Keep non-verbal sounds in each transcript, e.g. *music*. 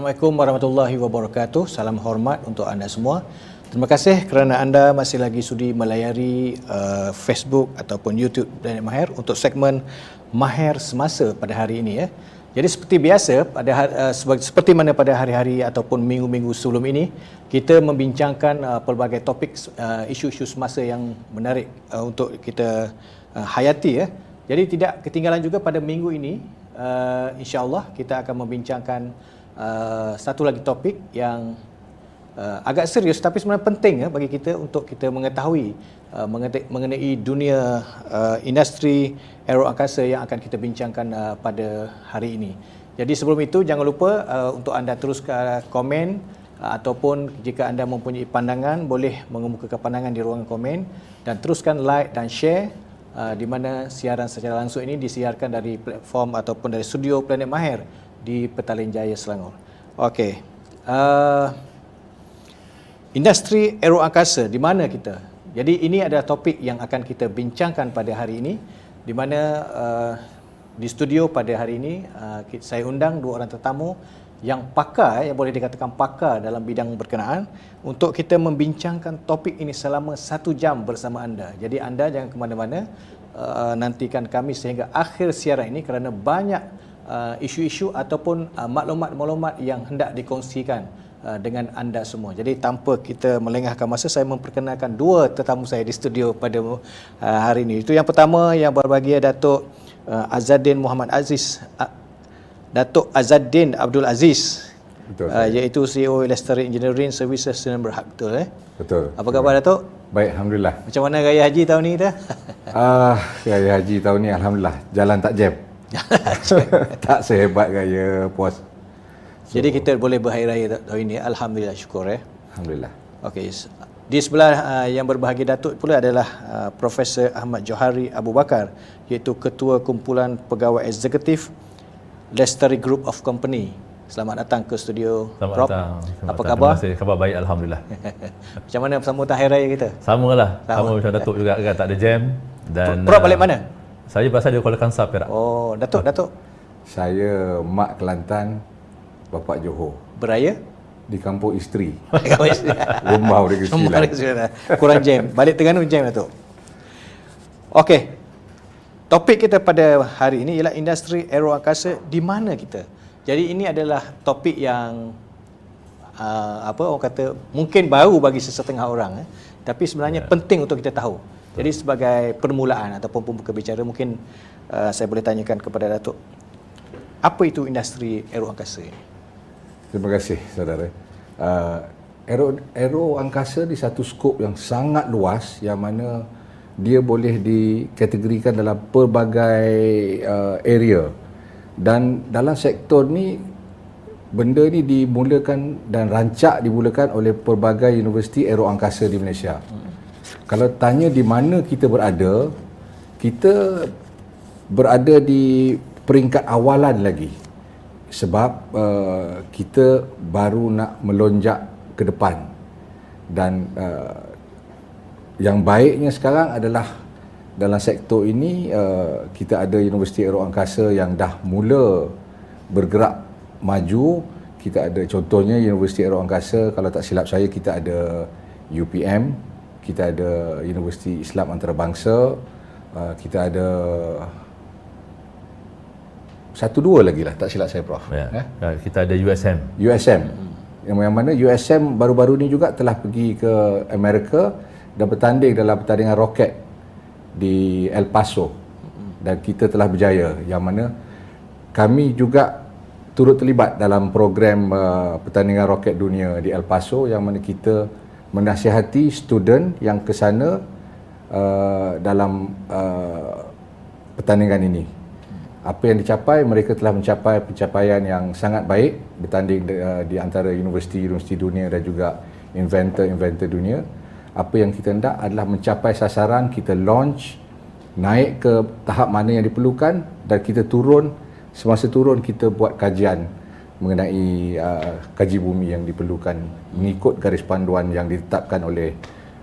Assalamualaikum warahmatullahi wabarakatuh. Salam hormat untuk anda semua. Terima kasih kerana anda masih lagi sudi melayari uh, Facebook ataupun YouTube Planet Mahir untuk segmen Mahir Semasa pada hari ini ya. Jadi seperti biasa pada uh, seperti mana pada hari-hari ataupun minggu-minggu sebelum ini kita membincangkan uh, pelbagai topik uh, isu-isu semasa yang menarik uh, untuk kita uh, hayati ya. Jadi tidak ketinggalan juga pada minggu ini uh, insya-Allah kita akan membincangkan uh, satu lagi topik yang uh, agak serius tapi sebenarnya penting ya bagi kita untuk kita mengetahui uh, mengenai dunia uh, industri aero angkasa yang akan kita bincangkan uh, pada hari ini. Jadi sebelum itu jangan lupa uh, untuk anda teruskan komen ataupun jika anda mempunyai pandangan boleh mengemukakan pandangan di ruangan komen dan teruskan like dan share uh, di mana siaran secara langsung ini disiarkan dari platform ataupun dari studio Planet Mahir di Petaling Jaya Selangor. Okey. Uh, industri aeroangkasa di mana kita? Jadi ini adalah topik yang akan kita bincangkan pada hari ini di mana uh, di studio pada hari ini uh, saya undang dua orang tetamu yang pakar yang boleh dikatakan pakar dalam bidang berkenaan untuk kita membincangkan topik ini selama satu jam bersama anda. Jadi anda jangan ke mana-mana uh, nantikan kami sehingga akhir siaran ini kerana banyak uh, isu-isu ataupun uh, maklumat-maklumat yang hendak dikongsikan Uh, dengan anda semua. Jadi tanpa kita melengahkan masa saya memperkenalkan dua tetamu saya di studio pada uh, hari ini. Itu yang pertama yang berbahagia Datuk uh, Azadin Muhammad Aziz Datuk Azadin Abdul Aziz. Betul. Uh, iaitu CEO Lester Engineering Services Sdn Berhad betul eh? Betul. Apa khabar Datuk? Baik, alhamdulillah. Macam mana raya haji tahun ni kita? Ah, uh, raya haji tahun ni alhamdulillah jalan tak jam. *laughs* tak sehebat raya puas So, Jadi kita boleh berhari raya tahun ini alhamdulillah syukur ya. Alhamdulillah. Okey. Di sebelah uh, yang berbahagia Datuk pula adalah uh, Profesor Ahmad Johari Abu Bakar iaitu Ketua Kumpulan Pegawai Eksekutif Lestari Group of Company. Selamat datang ke studio Selamat Prof. datang. Selamat Apa khabar? Terima kasih. Khabar baik alhamdulillah. *laughs* macam mana sambutan hari raya kita? Samalah. Sama, Sama macam Datuk juga kan tak ada jam dan Prof balik uh, mana? Saya berasal dari Kuala Kangsar Perak. Oh, Datuk, Datuk. Saya Mak Kelantan, Bapak Johor. Beraya? Di kampung isteri. *laughs* Rumah mereka sembilan. Kurang jam. Balik Terengganu jam tu. Okey. Topik kita pada hari ini ialah industri aero angkasa di mana kita. Jadi ini adalah topik yang uh, apa orang kata mungkin baru bagi sesetengah orang eh. tapi sebenarnya yeah. penting untuk kita tahu. Jadi sebagai permulaan ataupun pembuka bicara mungkin uh, saya boleh tanyakan kepada Datuk apa itu industri aero angkasa ini? Terima kasih saudara. Uh, aero, aero angkasa di satu skop yang sangat luas yang mana dia boleh dikategorikan dalam pelbagai uh, area dan dalam sektor ni benda ni dimulakan dan rancak dimulakan oleh pelbagai universiti aero angkasa di Malaysia. Hmm. Kalau tanya di mana kita berada, kita berada di peringkat awalan lagi. Sebab uh, kita baru nak melonjak ke depan. Dan uh, yang baiknya sekarang adalah dalam sektor ini uh, kita ada Universiti Aero Angkasa yang dah mula bergerak maju. Kita ada contohnya Universiti Aero Angkasa kalau tak silap saya kita ada UPM kita ada Universiti Islam Antarabangsa uh, kita ada satu dua lagi lah tak silap saya prof. Ya. Eh? ya kita ada USM USM yang, yang mana USM baru-baru ni juga telah pergi ke Amerika dan bertanding dalam pertandingan roket di El Paso. Dan kita telah berjaya. Yang mana kami juga turut terlibat dalam program uh, pertandingan roket dunia di El Paso. Yang mana kita menasihati student yang ke sana uh, dalam uh, pertandingan ini. Apa yang dicapai mereka telah mencapai pencapaian yang sangat baik bertanding di, uh, di antara universiti-universiti dunia dan juga inventor-inventor dunia. Apa yang kita hendak adalah mencapai sasaran kita launch naik ke tahap mana yang diperlukan dan kita turun semasa turun kita buat kajian mengenai uh, kaji bumi yang diperlukan mengikut garis panduan yang ditetapkan oleh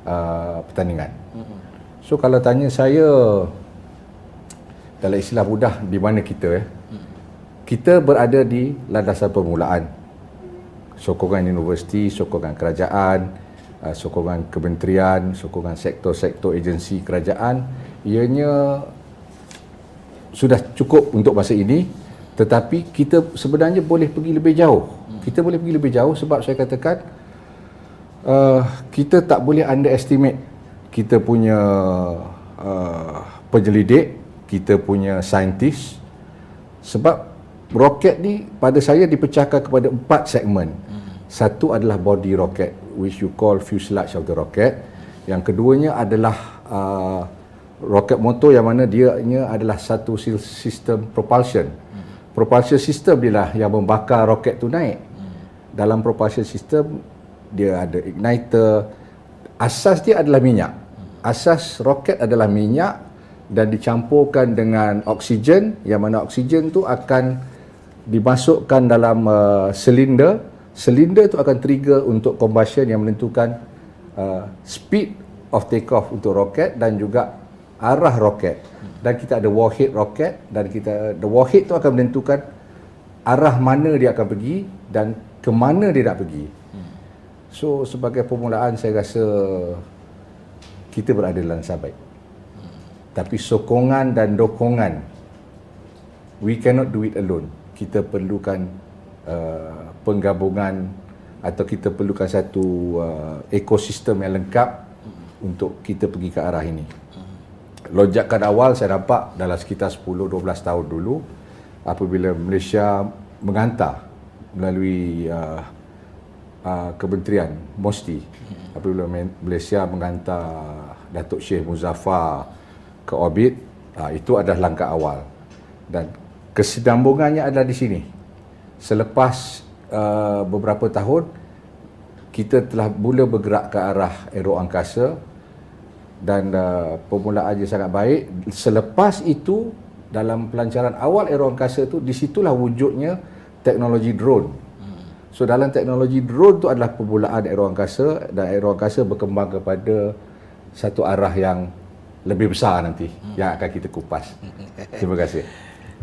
uh, pertandingan mm-hmm. so kalau tanya saya dalam istilah mudah di mana kita ya. Kita berada di landasan permulaan. sokongan universiti, sokongan kerajaan, uh, sokongan kementerian, sokongan sektor-sektor agensi kerajaan ianya sudah cukup untuk masa ini tetapi kita sebenarnya boleh pergi lebih jauh. Kita boleh pergi lebih jauh sebab saya katakan uh, kita tak boleh underestimate kita punya uh, penyelidik, kita punya saintis sebab roket ni pada saya dipecahkan kepada empat segmen. Satu adalah body rocket which you call fuselage of the rocket. Yang keduanya adalah uh, roket motor yang mana dia adalah satu sistem propulsion. Propulsion system dia lah yang membakar roket tu naik. Dalam propulsion system dia ada igniter. Asas dia adalah minyak. Asas roket adalah minyak dan dicampurkan dengan oksigen yang mana oksigen tu akan dimasukkan dalam uh, silinder silinder itu akan trigger untuk combustion yang menentukan uh, speed of take off untuk roket dan juga arah roket. Dan kita ada warhead roket dan kita the warhead itu akan menentukan arah mana dia akan pergi dan ke mana dia nak pergi. So sebagai permulaan saya rasa kita berada dalam sahabat tapi sokongan dan dokongan we cannot do it alone. Kita perlukan uh, penggabungan atau kita perlukan satu uh, ekosistem yang lengkap untuk kita pergi ke arah ini. Lonjakan awal saya nampak dalam sekitar 10-12 tahun dulu apabila Malaysia menghantar melalui uh, uh, kementerian MOSTI apabila Malaysia menghantar Datuk Syekh Muzaffar ke orbit uh, itu adalah langkah awal. Dan kesinambungannya adalah di sini. Selepas uh, beberapa tahun kita telah mula bergerak ke arah aero angkasa dan uh, permulaannya sangat baik. Selepas itu dalam pelancaran awal aero angkasa itu disitulah wujudnya teknologi drone. So dalam teknologi drone itu adalah permulaan aero angkasa dan aero angkasa berkembang kepada satu arah yang lebih besar nanti yang akan kita kupas. Terima kasih.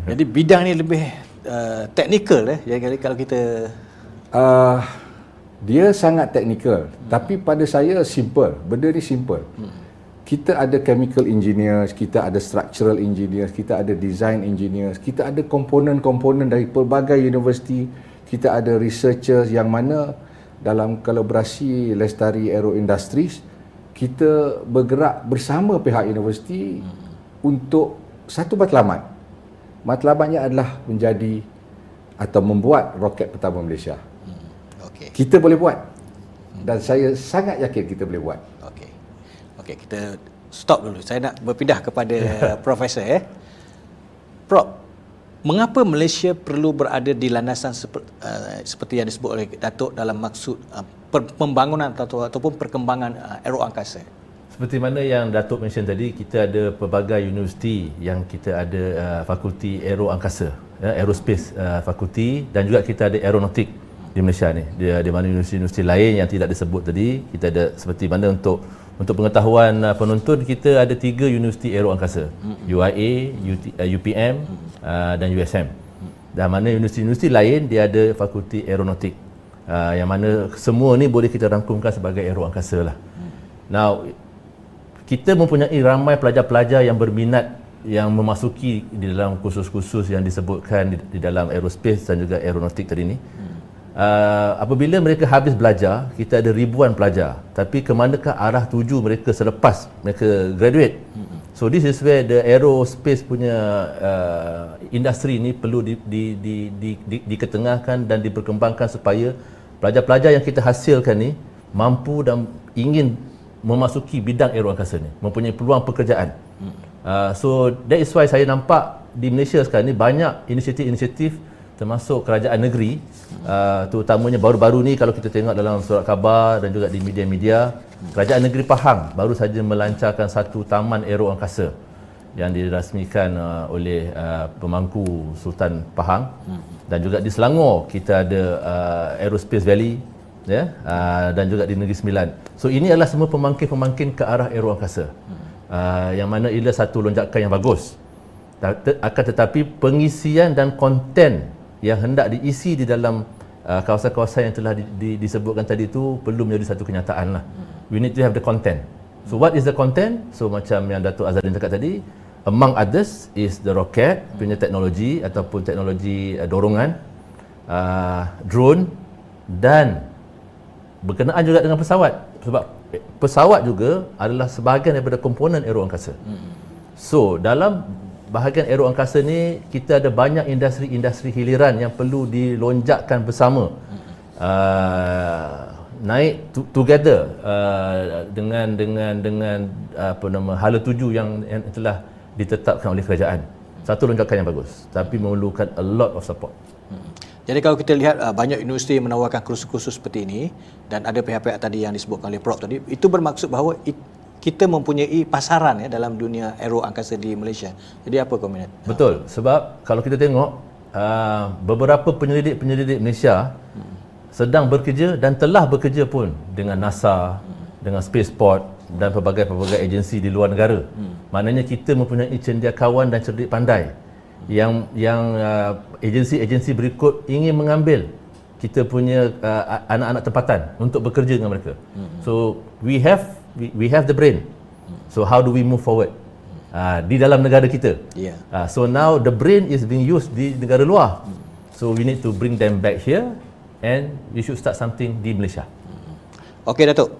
Jadi bidang ni lebih uh, teknikal eh? Jadi kalau kita uh, dia sangat teknikal. Hmm. tapi pada saya simple. Benda ni simple. Hmm. Kita ada chemical engineers kita ada structural engineers kita ada design engineers kita ada komponen-komponen dari pelbagai universiti kita ada researchers yang mana dalam kolaborasi Lestari Aero Industries kita bergerak bersama pihak universiti hmm. untuk satu matlamat matlamatnya adalah menjadi atau membuat roket pertama Malaysia Okay. Kita boleh buat. Dan saya sangat yakin kita boleh buat. Okey. Okey, kita stop dulu. Saya nak berpindah kepada *laughs* profesor eh. Prof, mengapa Malaysia perlu berada di landasan seperti, uh, seperti yang disebut oleh Datuk dalam maksud uh, pembangunan atau ataupun perkembangan uh, aero angkasa? Seperti mana yang Datuk mention tadi, kita ada pelbagai universiti yang kita ada uh, fakulti aero angkasa, uh, aerospace uh, fakulti dan juga kita ada aeronautik di Malaysia ni. Dia di mana universiti-universiti lain yang tidak disebut tadi, kita ada seperti mana untuk untuk pengetahuan uh, penonton kita ada tiga universiti aero angkasa. Mm-hmm. UIA, UT, uh, UPM mm-hmm. uh, dan USM. Mm-hmm. Dan mana universiti-universiti lain dia ada fakulti aeronautik. Uh, yang mana semua ni boleh kita rangkumkan sebagai aero angkasa lah. Mm-hmm. Now kita mempunyai ramai pelajar-pelajar yang berminat yang memasuki di dalam kursus-kursus yang disebutkan di, di dalam aerospace dan juga aeronautik tadi ni. Mm-hmm uh, apabila mereka habis belajar, kita ada ribuan pelajar. Tapi ke manakah arah tuju mereka selepas mereka graduate? So this is where the aerospace punya uh, industri ini perlu di, di, di, di, di, diketengahkan dan diperkembangkan supaya pelajar-pelajar yang kita hasilkan ni mampu dan ingin memasuki bidang aero angkasa ni, mempunyai peluang pekerjaan. Uh, so that is why saya nampak di Malaysia sekarang ni banyak inisiatif-inisiatif termasuk kerajaan negeri uh, terutamanya baru-baru ni kalau kita tengok dalam surat khabar dan juga di media-media kerajaan negeri Pahang baru saja melancarkan satu taman aero angkasa yang dirasmikan uh, oleh uh, pemangku Sultan Pahang dan juga di Selangor kita ada uh, Aerospace Valley ya uh, dan juga di Negeri Sembilan. So ini adalah semua pemangkin-pemangkin ke arah aero angkasa. Uh, yang mana ia satu lonjakan yang bagus. Akan tetapi pengisian dan konten yang hendak diisi di dalam uh, kawasan-kawasan yang telah di, di, disebutkan tadi itu perlu menjadi satu kenyataan lah. We need to have the content. So what is the content? So macam yang Datuk Azadin cakap tadi, among others is the rocket punya teknologi ataupun teknologi uh, dorongan, uh, drone dan berkenaan juga dengan pesawat sebab pesawat juga adalah sebahagian daripada komponen aero angkasa. So dalam bahagian aero angkasa ni kita ada banyak industri-industri hiliran yang perlu dilonjakkan bersama. Uh, naik to, together uh, dengan dengan dengan apa nama hala tuju yang, yang telah ditetapkan oleh kerajaan. Satu lonjakan yang bagus tapi memerlukan a lot of support. Jadi kalau kita lihat uh, banyak universiti menawarkan kursus-kursus seperti ini dan ada pihak-pihak tadi yang disebutkan oleh Prof tadi, itu bermaksud bahawa kita mempunyai pasaran ya dalam dunia aero angkasa di Malaysia. Jadi apa komen? Betul. Sebab kalau kita tengok uh, beberapa penyelidik-penyelidik Malaysia hmm. sedang bekerja dan telah bekerja pun dengan NASA, hmm. dengan Spaceport dan pelbagai-pelbagai agensi di luar negara. Hmm. Maknanya kita mempunyai cendekiawan dan cerdik pandai yang yang uh, agensi-agensi berikut ingin mengambil kita punya uh, anak-anak tempatan untuk bekerja dengan mereka. Mm-hmm. So we have we, we have the brain. So how do we move forward? Uh, di dalam negara kita. Yeah. Uh, so now the brain is being used di negara luar. So we need to bring them back here and we should start something di Malaysia. Okey Datuk.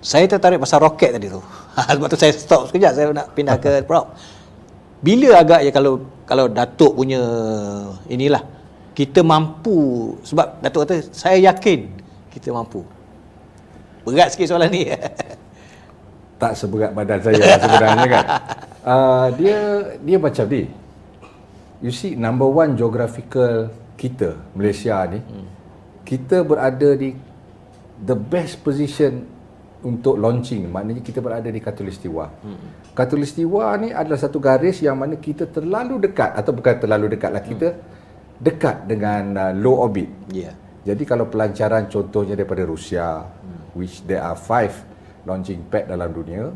Saya tertarik pasal roket tadi tu. *laughs* Sebab tu saya stop sekejap saya nak pindah ke *laughs* Prof. Bila agaknya kalau kalau Datuk punya inilah kita mampu sebab Datuk kata saya yakin kita mampu. Berat sikit soalan ni. *laughs* tak seberat badan saya sebenarnya kan. Uh, *laughs* dia dia macam ni. You see number one geographical kita Malaysia ni hmm. kita berada di the best position untuk launching maknanya kita berada di Katulistiwa. Hmm. Katulistiwa ni adalah satu garis yang mana kita terlalu dekat atau bukan terlalu dekat lah kita hmm. dekat dengan uh, low orbit. Yeah. Jadi kalau pelancaran contohnya daripada Rusia hmm. which there are five launching pad dalam dunia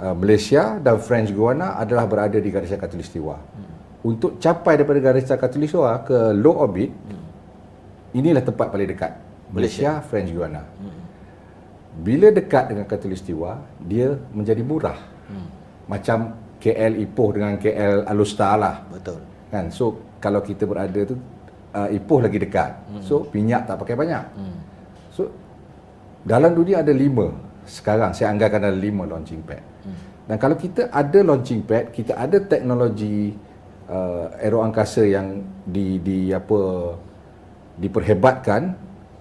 uh, Malaysia dan French Guiana adalah berada di garisan Katulistiwa. Hmm. Untuk capai daripada garisan Katulistiwa ke low orbit hmm. inilah tempat paling dekat. Malaysia, Malaysia French Guiana. Hmm bila dekat dengan katulistiwa dia menjadi murah hmm. macam KL Ipoh dengan KL Alustar lah betul kan so kalau kita berada tu uh, Ipoh lagi dekat hmm. so minyak tak pakai banyak hmm. so dalam dunia ada lima sekarang saya anggarkan ada lima launching pad hmm. dan kalau kita ada launching pad kita ada teknologi uh, aero angkasa yang di di apa diperhebatkan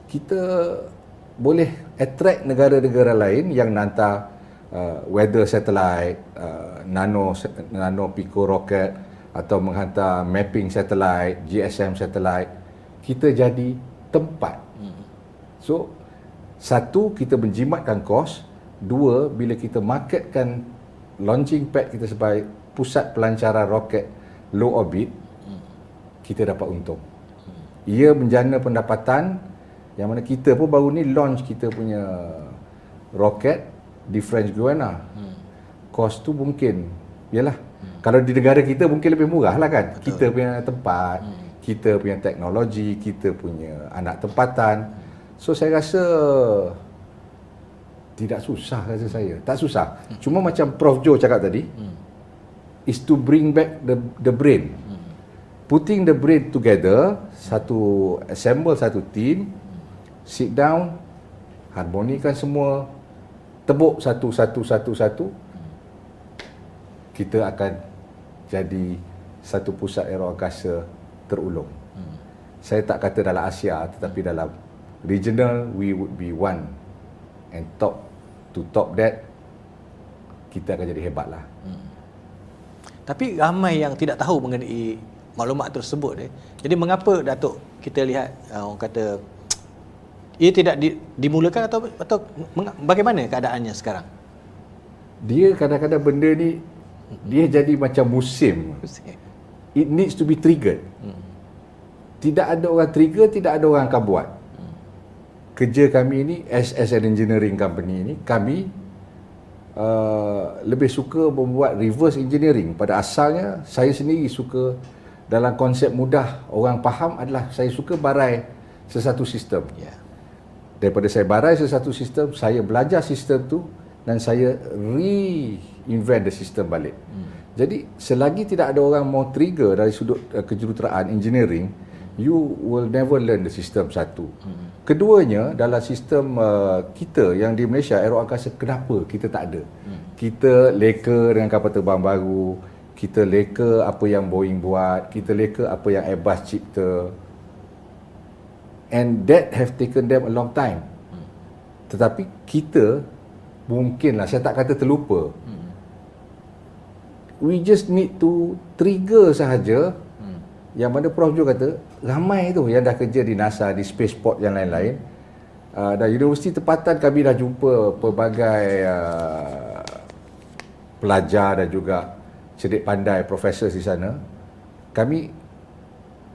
kita boleh attract negara-negara lain yang hantar uh, weather satellite, uh, nano nano pico rocket atau menghantar mapping satellite, GSM satellite, kita jadi tempat. So satu kita menjimatkan kos, dua bila kita marketkan launching pad kita sebagai pusat pelancaran roket low orbit, kita dapat untung. Ia menjana pendapatan yang mana kita pun baru ni launch kita punya roket di French Guiana. Hmm. Kos tu mungkin yalah. Hmm. Kalau di negara kita mungkin lebih murah lah kan. Betul. Kita punya tempat, hmm. kita punya teknologi, kita punya anak tempatan. So saya rasa tidak susah rasa saya. Tak susah. Hmm. Cuma macam Prof Joe cakap tadi hmm. is to bring back the the brain. Hmm. Putting the brain together, satu assemble satu team sit down, harmonikan semua, tebuk satu satu satu satu, kita akan jadi satu pusat aeroangkasa terulung. Hmm. Saya tak kata dalam Asia tetapi dalam regional we would be one and top to top that kita akan jadi hebatlah. Hmm. Tapi ramai yang tidak tahu mengenai maklumat tersebut eh. Jadi mengapa Datuk kita lihat uh, orang kata *tsk* ia tidak di, dimulakan atau atau bagaimana keadaannya sekarang? Dia kadang-kadang benda ni dia jadi macam musim. It needs to be triggered. Hmm. Tidak ada orang trigger, tidak ada orang akan buat. Kerja kami ini as, as an engineering company ini kami uh, lebih suka membuat reverse engineering. Pada asalnya saya sendiri suka dalam konsep mudah orang faham adalah saya suka barai sesuatu sistem. Ya. Daripada saya barai sesuatu sistem, saya belajar sistem tu dan saya reinvent the system balik. Hmm. Jadi selagi tidak ada orang mau trigger dari sudut uh, kejuruteraan engineering, you will never learn the system satu. Hmm. Keduanya dalam sistem uh, kita yang di Malaysia aero angkasa kenapa kita tak ada? Hmm. Kita leka dengan kapal terbang baru, kita leka apa yang Boeing buat, kita leka apa yang Airbus cipta. And that have taken them a long time. Hmm. Tetapi kita mungkinlah saya tak kata terlupa. Hmm. We just need to trigger sahaja yang mana Prof Jo kata ramai tu yang dah kerja di NASA di spaceport yang lain-lain. Uh, dan universiti tempatan kami dah jumpa pelbagai uh, pelajar dan juga cerdik pandai profesor di sana. Kami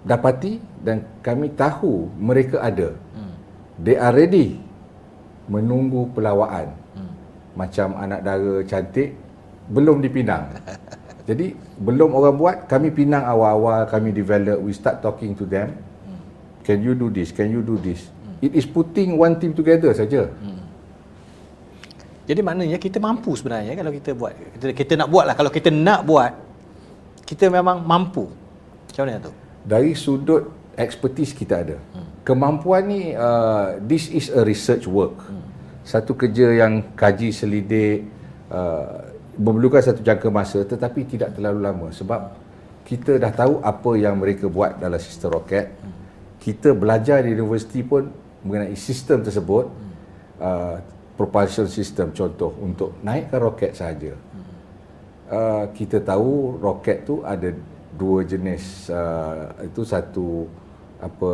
dapati dan kami tahu mereka ada. Hmm. they are ready menunggu pelawaan. Hmm. macam anak dara cantik belum dipinang *laughs* Jadi belum orang buat, kami pinang awal-awal, kami develop, we start talking to them. Can you do this? Can you do this? It is putting one team together saja. Jadi maknanya kita mampu sebenarnya kalau kita buat. Kita, kita nak buat lah. Kalau kita nak buat, kita memang mampu. Macam mana tu? Dari sudut expertise kita ada. Kemampuan ni, uh, this is a research work. Satu kerja yang kaji selidik, uh, memerlukan satu jangka masa tetapi tidak terlalu lama. Sebab kita dah tahu apa yang mereka buat dalam sistem roket. Kita belajar di universiti pun mengenai sistem tersebut. Uh, propulsion system contoh untuk naikkan roket sahaja. Uh, kita tahu roket tu ada dua jenis uh, itu satu apa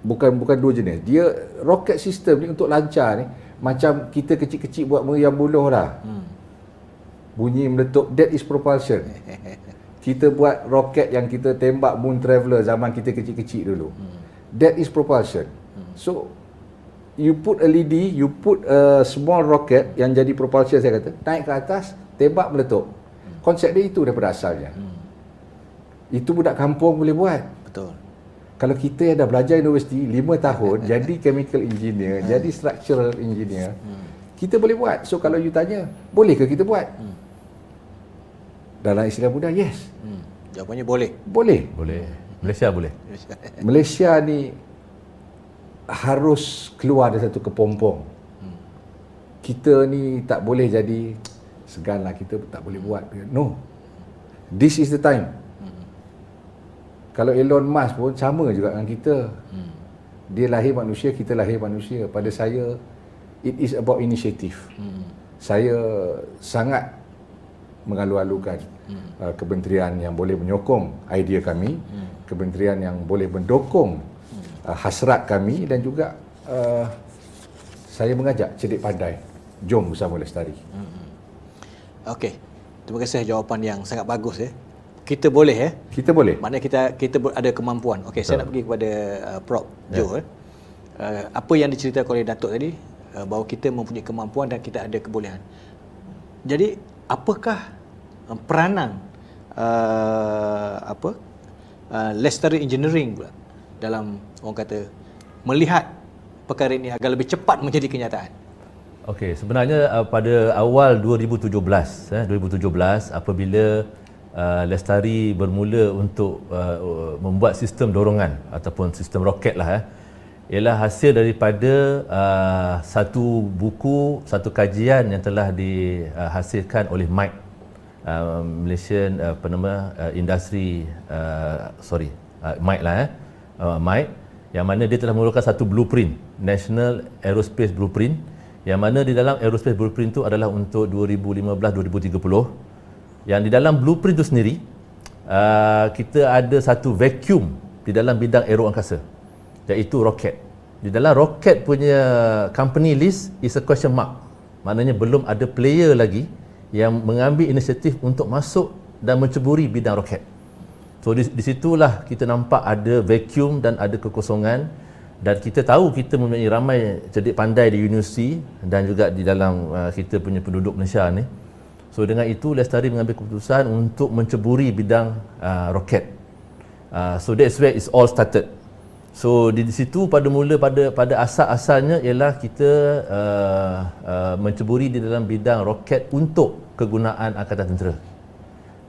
bukan bukan dua jenis. Dia roket sistem ni untuk lancar ni macam kita kecil-kecil buat meriam buluh lah. Hmm. Bunyi meletup, that is propulsion. *laughs* kita buat roket yang kita tembak moon traveler zaman kita kecil-kecil dulu. Hmm. That is propulsion. Hmm. So, you put a LED, you put a small rocket yang jadi propulsion saya kata, naik ke atas, tembak meletup. Hmm. Konsep dia itu daripada asalnya. Hmm. Itu budak kampung boleh buat. Kalau kita yang dah belajar universiti 5 tahun *laughs* jadi chemical engineer hmm. jadi structural engineer hmm. kita boleh buat. So kalau you tanya boleh ke kita buat? Hmm. dalam istilah muda yes. Hmm. jawapannya boleh. Boleh. Boleh. Malaysia boleh. *laughs* Malaysia ni harus keluar dari satu kepompong. Hmm. kita ni tak boleh jadi seganlah kita tak boleh buat. No. This is the time kalau Elon Musk pun sama juga dengan kita. Hmm. Dia lahir manusia, kita lahir manusia. Pada saya, it is about initiative. Hmm. Saya sangat mengalu-alukan hmm. uh, kementerian yang boleh menyokong idea kami, hmm. kementerian yang boleh mendukung hmm. uh, hasrat kami dan juga uh, saya mengajak cerdik pandai. Jom bersama Lestari. Hmm. Okey. Terima kasih jawapan yang sangat bagus ya. Kita boleh ya? Kita boleh. Maknanya kita kita ada kemampuan. Okey, saya nak pergi kepada uh, Prof ya. Joe. Yeah. Uh, apa yang diceritakan oleh Datuk tadi uh, bahawa kita mempunyai kemampuan dan kita ada kebolehan. Jadi, apakah uh, peranan uh, apa? Uh, Lestari Engineering pula dalam orang kata melihat perkara ini agar lebih cepat menjadi kenyataan. Okey, sebenarnya uh, pada awal 2017 eh 2017 apabila uh, Lestari bermula untuk uh, membuat sistem dorongan ataupun sistem roket lah eh, ialah hasil daripada uh, satu buku, satu kajian yang telah dihasilkan oleh Mike uh, Malaysian uh, apa nama uh, industri uh, sorry uh, Mike lah eh. Uh, Mike yang mana dia telah mengeluarkan satu blueprint National Aerospace Blueprint yang mana di dalam aerospace blueprint itu adalah untuk 2015-2030 yang di dalam blueprint itu sendiri uh, kita ada satu vacuum di dalam bidang aero angkasa iaitu roket. Di dalam roket punya company list is a question mark. Maknanya belum ada player lagi yang mengambil inisiatif untuk masuk dan menceburi bidang roket. So di, di situlah kita nampak ada vacuum dan ada kekosongan. Dan kita tahu kita mempunyai ramai cerdik pandai di universiti dan juga di dalam uh, kita punya penduduk Malaysia ni So dengan itu Lestari mengambil keputusan untuk menceburi bidang uh, roket. Uh, so that's where it's all started. So di situ pada mula pada pada asal-asalnya ialah kita uh, uh, menceburi di dalam bidang roket untuk kegunaan angkatan tentera.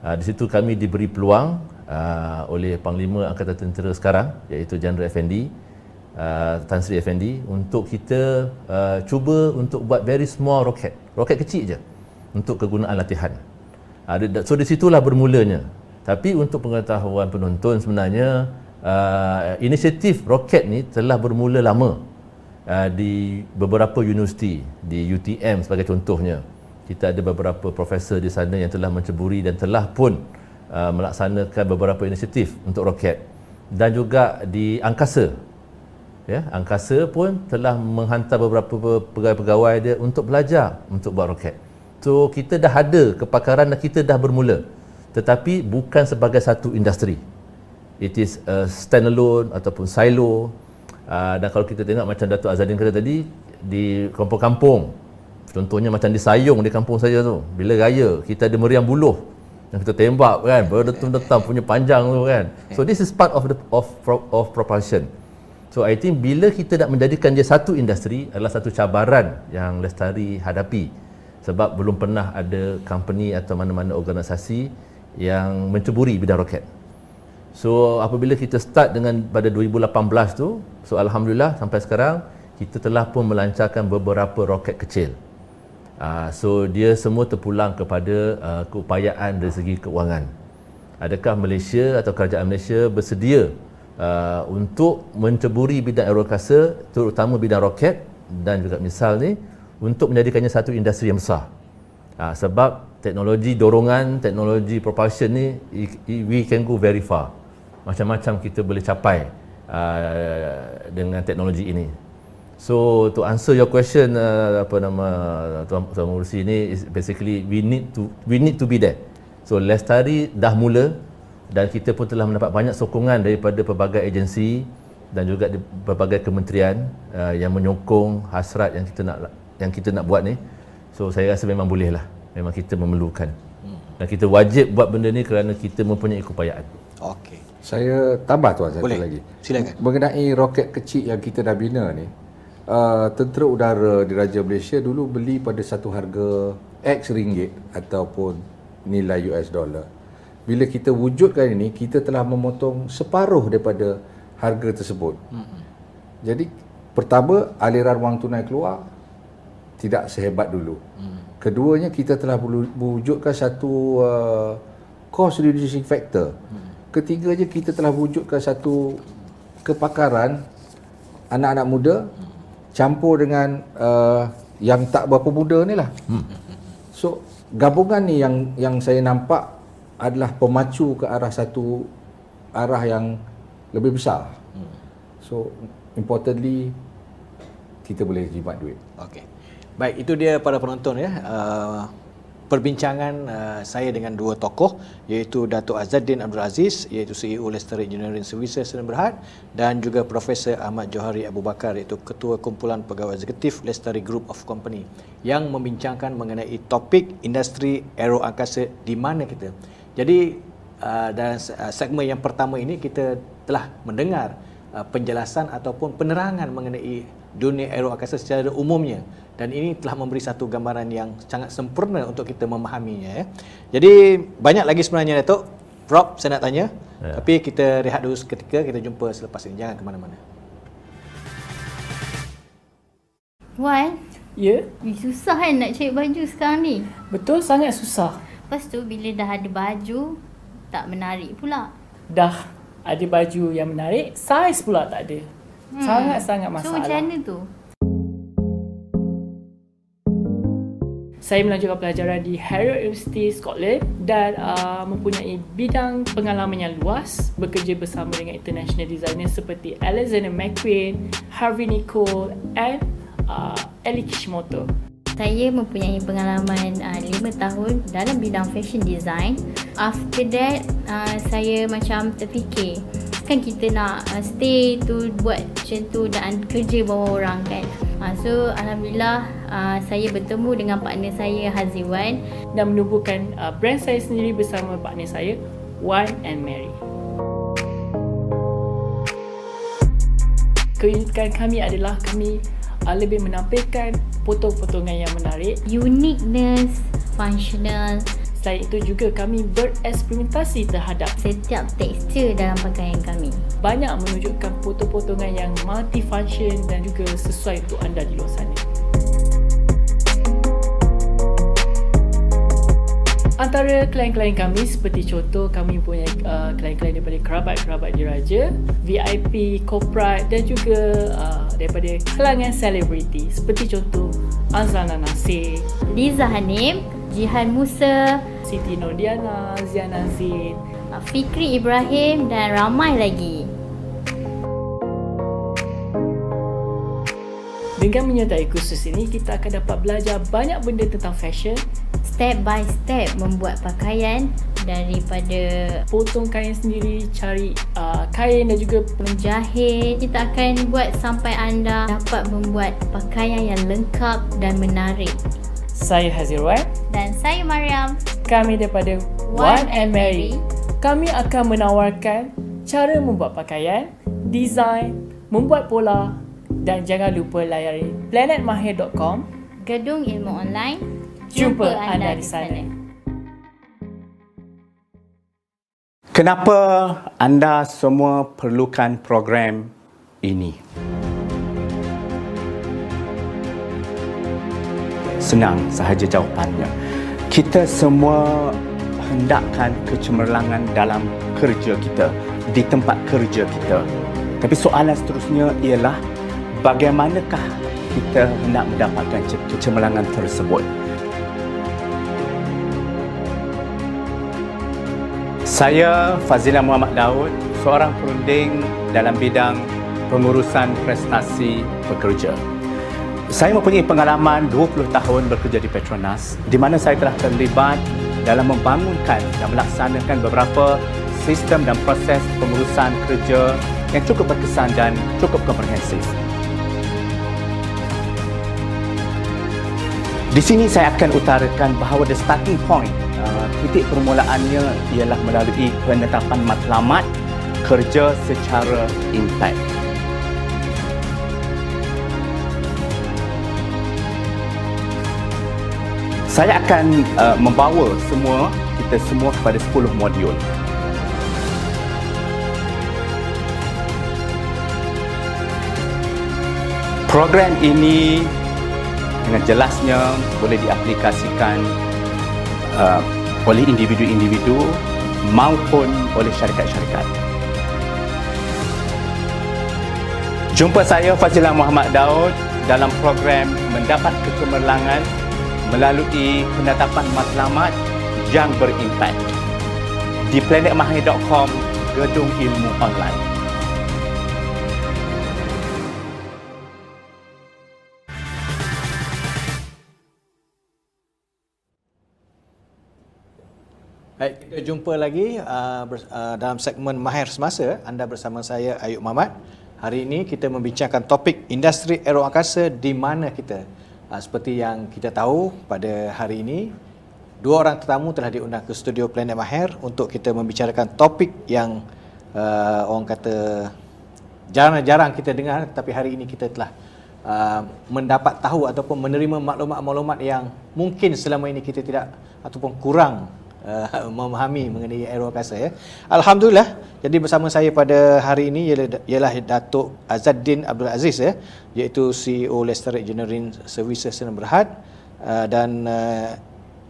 Uh, di situ kami diberi peluang uh, oleh Panglima Angkatan Tentera sekarang iaitu General Effendi uh, Tan Sri Effendi untuk kita uh, cuba untuk buat very small roket. Roket kecil je untuk kegunaan latihan. Uh, so di situlah bermulanya. Tapi untuk pengetahuan penonton sebenarnya uh, inisiatif roket ni telah bermula lama uh, di beberapa universiti di UTM sebagai contohnya kita ada beberapa profesor di sana yang telah menceburi dan telah pun melaksanakan beberapa inisiatif untuk roket dan juga di angkasa ya angkasa pun telah menghantar beberapa pegawai-pegawai dia untuk belajar untuk buat roket so kita dah ada kepakaran dan kita dah bermula. Tetapi bukan sebagai satu industri. It is a standalone ataupun silo. Uh, dan kalau kita tengok macam Datuk Azadin kata tadi di kampung-kampung contohnya macam di Sayung di kampung saya tu. Bila raya kita ada meriam buluh. Yang kita tembak kan berdetum-detam punya panjang tu kan. So this is part of the of of propulsion. So i think bila kita nak menjadikan dia satu industri adalah satu cabaran yang Lestari hadapi sebab belum pernah ada company atau mana-mana organisasi yang menceburi bidang roket So apabila kita start dengan pada 2018 tu, so alhamdulillah sampai sekarang kita telah pun melancarkan beberapa roket kecil. Uh, so dia semua terpulang kepada uh, keupayaan dari segi keuangan. Adakah Malaysia atau kerajaan Malaysia bersedia uh, untuk menceburi bidang aerokasa terutama bidang roket dan juga misal ni untuk menjadikannya satu industri yang besar. Uh, sebab teknologi dorongan, teknologi propulsion ni we can go very far macam-macam kita boleh capai uh, dengan teknologi ini. So to answer your question uh, apa nama Tuan Tuan Mursi ini basically we need to we need to be there. So Lestari dah mula dan kita pun telah mendapat banyak sokongan daripada pelbagai agensi dan juga pelbagai kementerian uh, yang menyokong hasrat yang kita nak yang kita nak buat ni. So saya rasa memang boleh lah. Memang kita memerlukan. Dan kita wajib buat benda ni kerana kita mempunyai keupayaan. Okey. Saya tambah tuan satu Boleh. lagi. Silakan. Mengenai roket kecil yang kita dah bina ni, uh, tentera udara di Raja Malaysia dulu beli pada satu harga X ringgit ataupun nilai US dollar. Bila kita wujudkan ini, kita telah memotong separuh daripada harga tersebut. Hmm. Jadi pertama aliran wang tunai keluar tidak sehebat dulu. Hmm. Keduanya kita telah mewujudkan satu uh, cost reducing factor. Hmm ketiganya kita telah wujudkan satu kepakaran anak-anak muda campur dengan uh, yang tak berapa muda ni lah. Hmm. So gabungan ni yang yang saya nampak adalah pemacu ke arah satu arah yang lebih besar. Hmm. So importantly kita boleh jimat duit. Okey. Baik, itu dia para penonton ya. Uh, perbincangan uh, saya dengan dua tokoh iaitu Datuk Azadin Abdul Aziz iaitu CEO Leicester Engineering Services Sdn Berhad dan juga Profesor Ahmad Johari Abu Bakar iaitu Ketua Kumpulan Pegawai Eksekutif Leicester Group of Company yang membincangkan mengenai topik industri aero angkasa di mana kita. Jadi uh, dalam uh, segmen yang pertama ini kita telah mendengar uh, penjelasan ataupun penerangan mengenai dunia aero angkasa secara umumnya dan ini telah memberi satu gambaran yang sangat sempurna untuk kita memahaminya ya. Jadi banyak lagi sebenarnya Datuk. Prof saya nak tanya. Ya. Tapi kita rehat dulu seketika kita jumpa selepas ini. Jangan ke mana-mana. Wan. Ya. Yeah. Susah kan nak cari baju sekarang ni. Betul sangat susah. Lepas tu bila dah ada baju tak menarik pula. Dah ada baju yang menarik, saiz pula tak ada. Hmm. Sangat-sangat masalah. So macam mana tu? Saya melanjutkan pelajaran di Harrow University Scotland dan uh, mempunyai bidang pengalaman yang luas bekerja bersama dengan international designer seperti Alexander McQueen, Harvey Nicole and uh, Eli Kishimoto. Saya mempunyai pengalaman uh, 5 tahun dalam bidang fashion design. After that, uh, saya macam terfikir kan kita nak uh, stay tu buat macam tu dan kerja bawah orang kan uh, So Alhamdulillah uh, saya bertemu dengan partner saya Haziwan Dan menubuhkan uh, brand saya sendiri bersama partner saya Wan and Mary. Keunikan kami adalah kami uh, lebih menampilkan potong-potongan yang menarik. Uniqueness, functional Selain itu juga kami bereksperimentasi terhadap setiap tekstur dalam pakaian kami. banyak menunjukkan potong-potongan yang multifunction dan juga sesuai untuk anda di luar sana. Antara klien-klien kami seperti contoh kami punya uh, klien-klien daripada kerabat-kerabat diraja, VIP, corporate dan juga uh, daripada kalangan selebriti seperti contoh Azana Nasir, Liza Hanim, Jihan Musa, Siti Nordiana, Ziana Zain, uh, Fikri Ibrahim dan ramai lagi. Dengan menyertai kursus ini, kita akan dapat belajar banyak benda tentang fashion, Step by step membuat pakaian daripada potong kain sendiri, cari uh, kain dan juga menjahit. Kita akan buat sampai anda dapat membuat pakaian yang lengkap dan menarik. Saya Hazirwan. Dan saya Mariam. Kami daripada One and Mary. Kami akan menawarkan cara membuat pakaian, desain, membuat pola dan jangan lupa layari planetmahir.com. Gedung Ilmu Online. Jumpa anda di sana. Kenapa anda semua perlukan program ini? Senang sahaja jawapannya. Kita semua hendakkan kecemerlangan dalam kerja kita, di tempat kerja kita. Tapi soalan seterusnya ialah bagaimanakah kita hendak mendapatkan ce- kecemerlangan tersebut? Saya Fazila Muhammad Daud, seorang perunding dalam bidang pengurusan prestasi pekerja. Saya mempunyai pengalaman 20 tahun bekerja di Petronas di mana saya telah terlibat dalam membangunkan dan melaksanakan beberapa sistem dan proses pengurusan kerja yang cukup berkesan dan cukup komprehensif. Di sini saya akan utarakan bahawa the starting point, uh, titik permulaannya ialah melalui penetapan matlamat kerja secara impact. Saya akan uh, membawa semua kita semua kepada 10 modul. Program ini dengan jelasnya boleh diaplikasikan uh, oleh individu-individu maupun oleh syarikat-syarikat. Jumpa saya Fazilah Muhammad Daud dalam program Mendapat Kecemerlangan melalui penetapan matlamat yang berimpak di planetmahir.com Gedung Ilmu Online. Baik, kita jumpa lagi uh, bers- uh, dalam segmen Mahir Semasa. Anda bersama saya Ayub Mamat. Hari ini kita membincangkan topik industri aero angkasa di mana kita. Uh, seperti yang kita tahu pada hari ini, dua orang tetamu telah diundang ke studio Planet Mahir untuk kita membicarakan topik yang uh, orang kata jarang-jarang kita dengar tapi hari ini kita telah uh, mendapat tahu ataupun menerima maklumat-maklumat yang mungkin selama ini kita tidak ataupun kurang uh, *laughs* memahami mengenai aeroangkasa ya. Alhamdulillah. Jadi bersama saya pada hari ini ialah, ialah Datuk Azaddin Abdul Aziz ya, iaitu CEO Leicester Engineering Services Sdn Berhad uh, dan uh,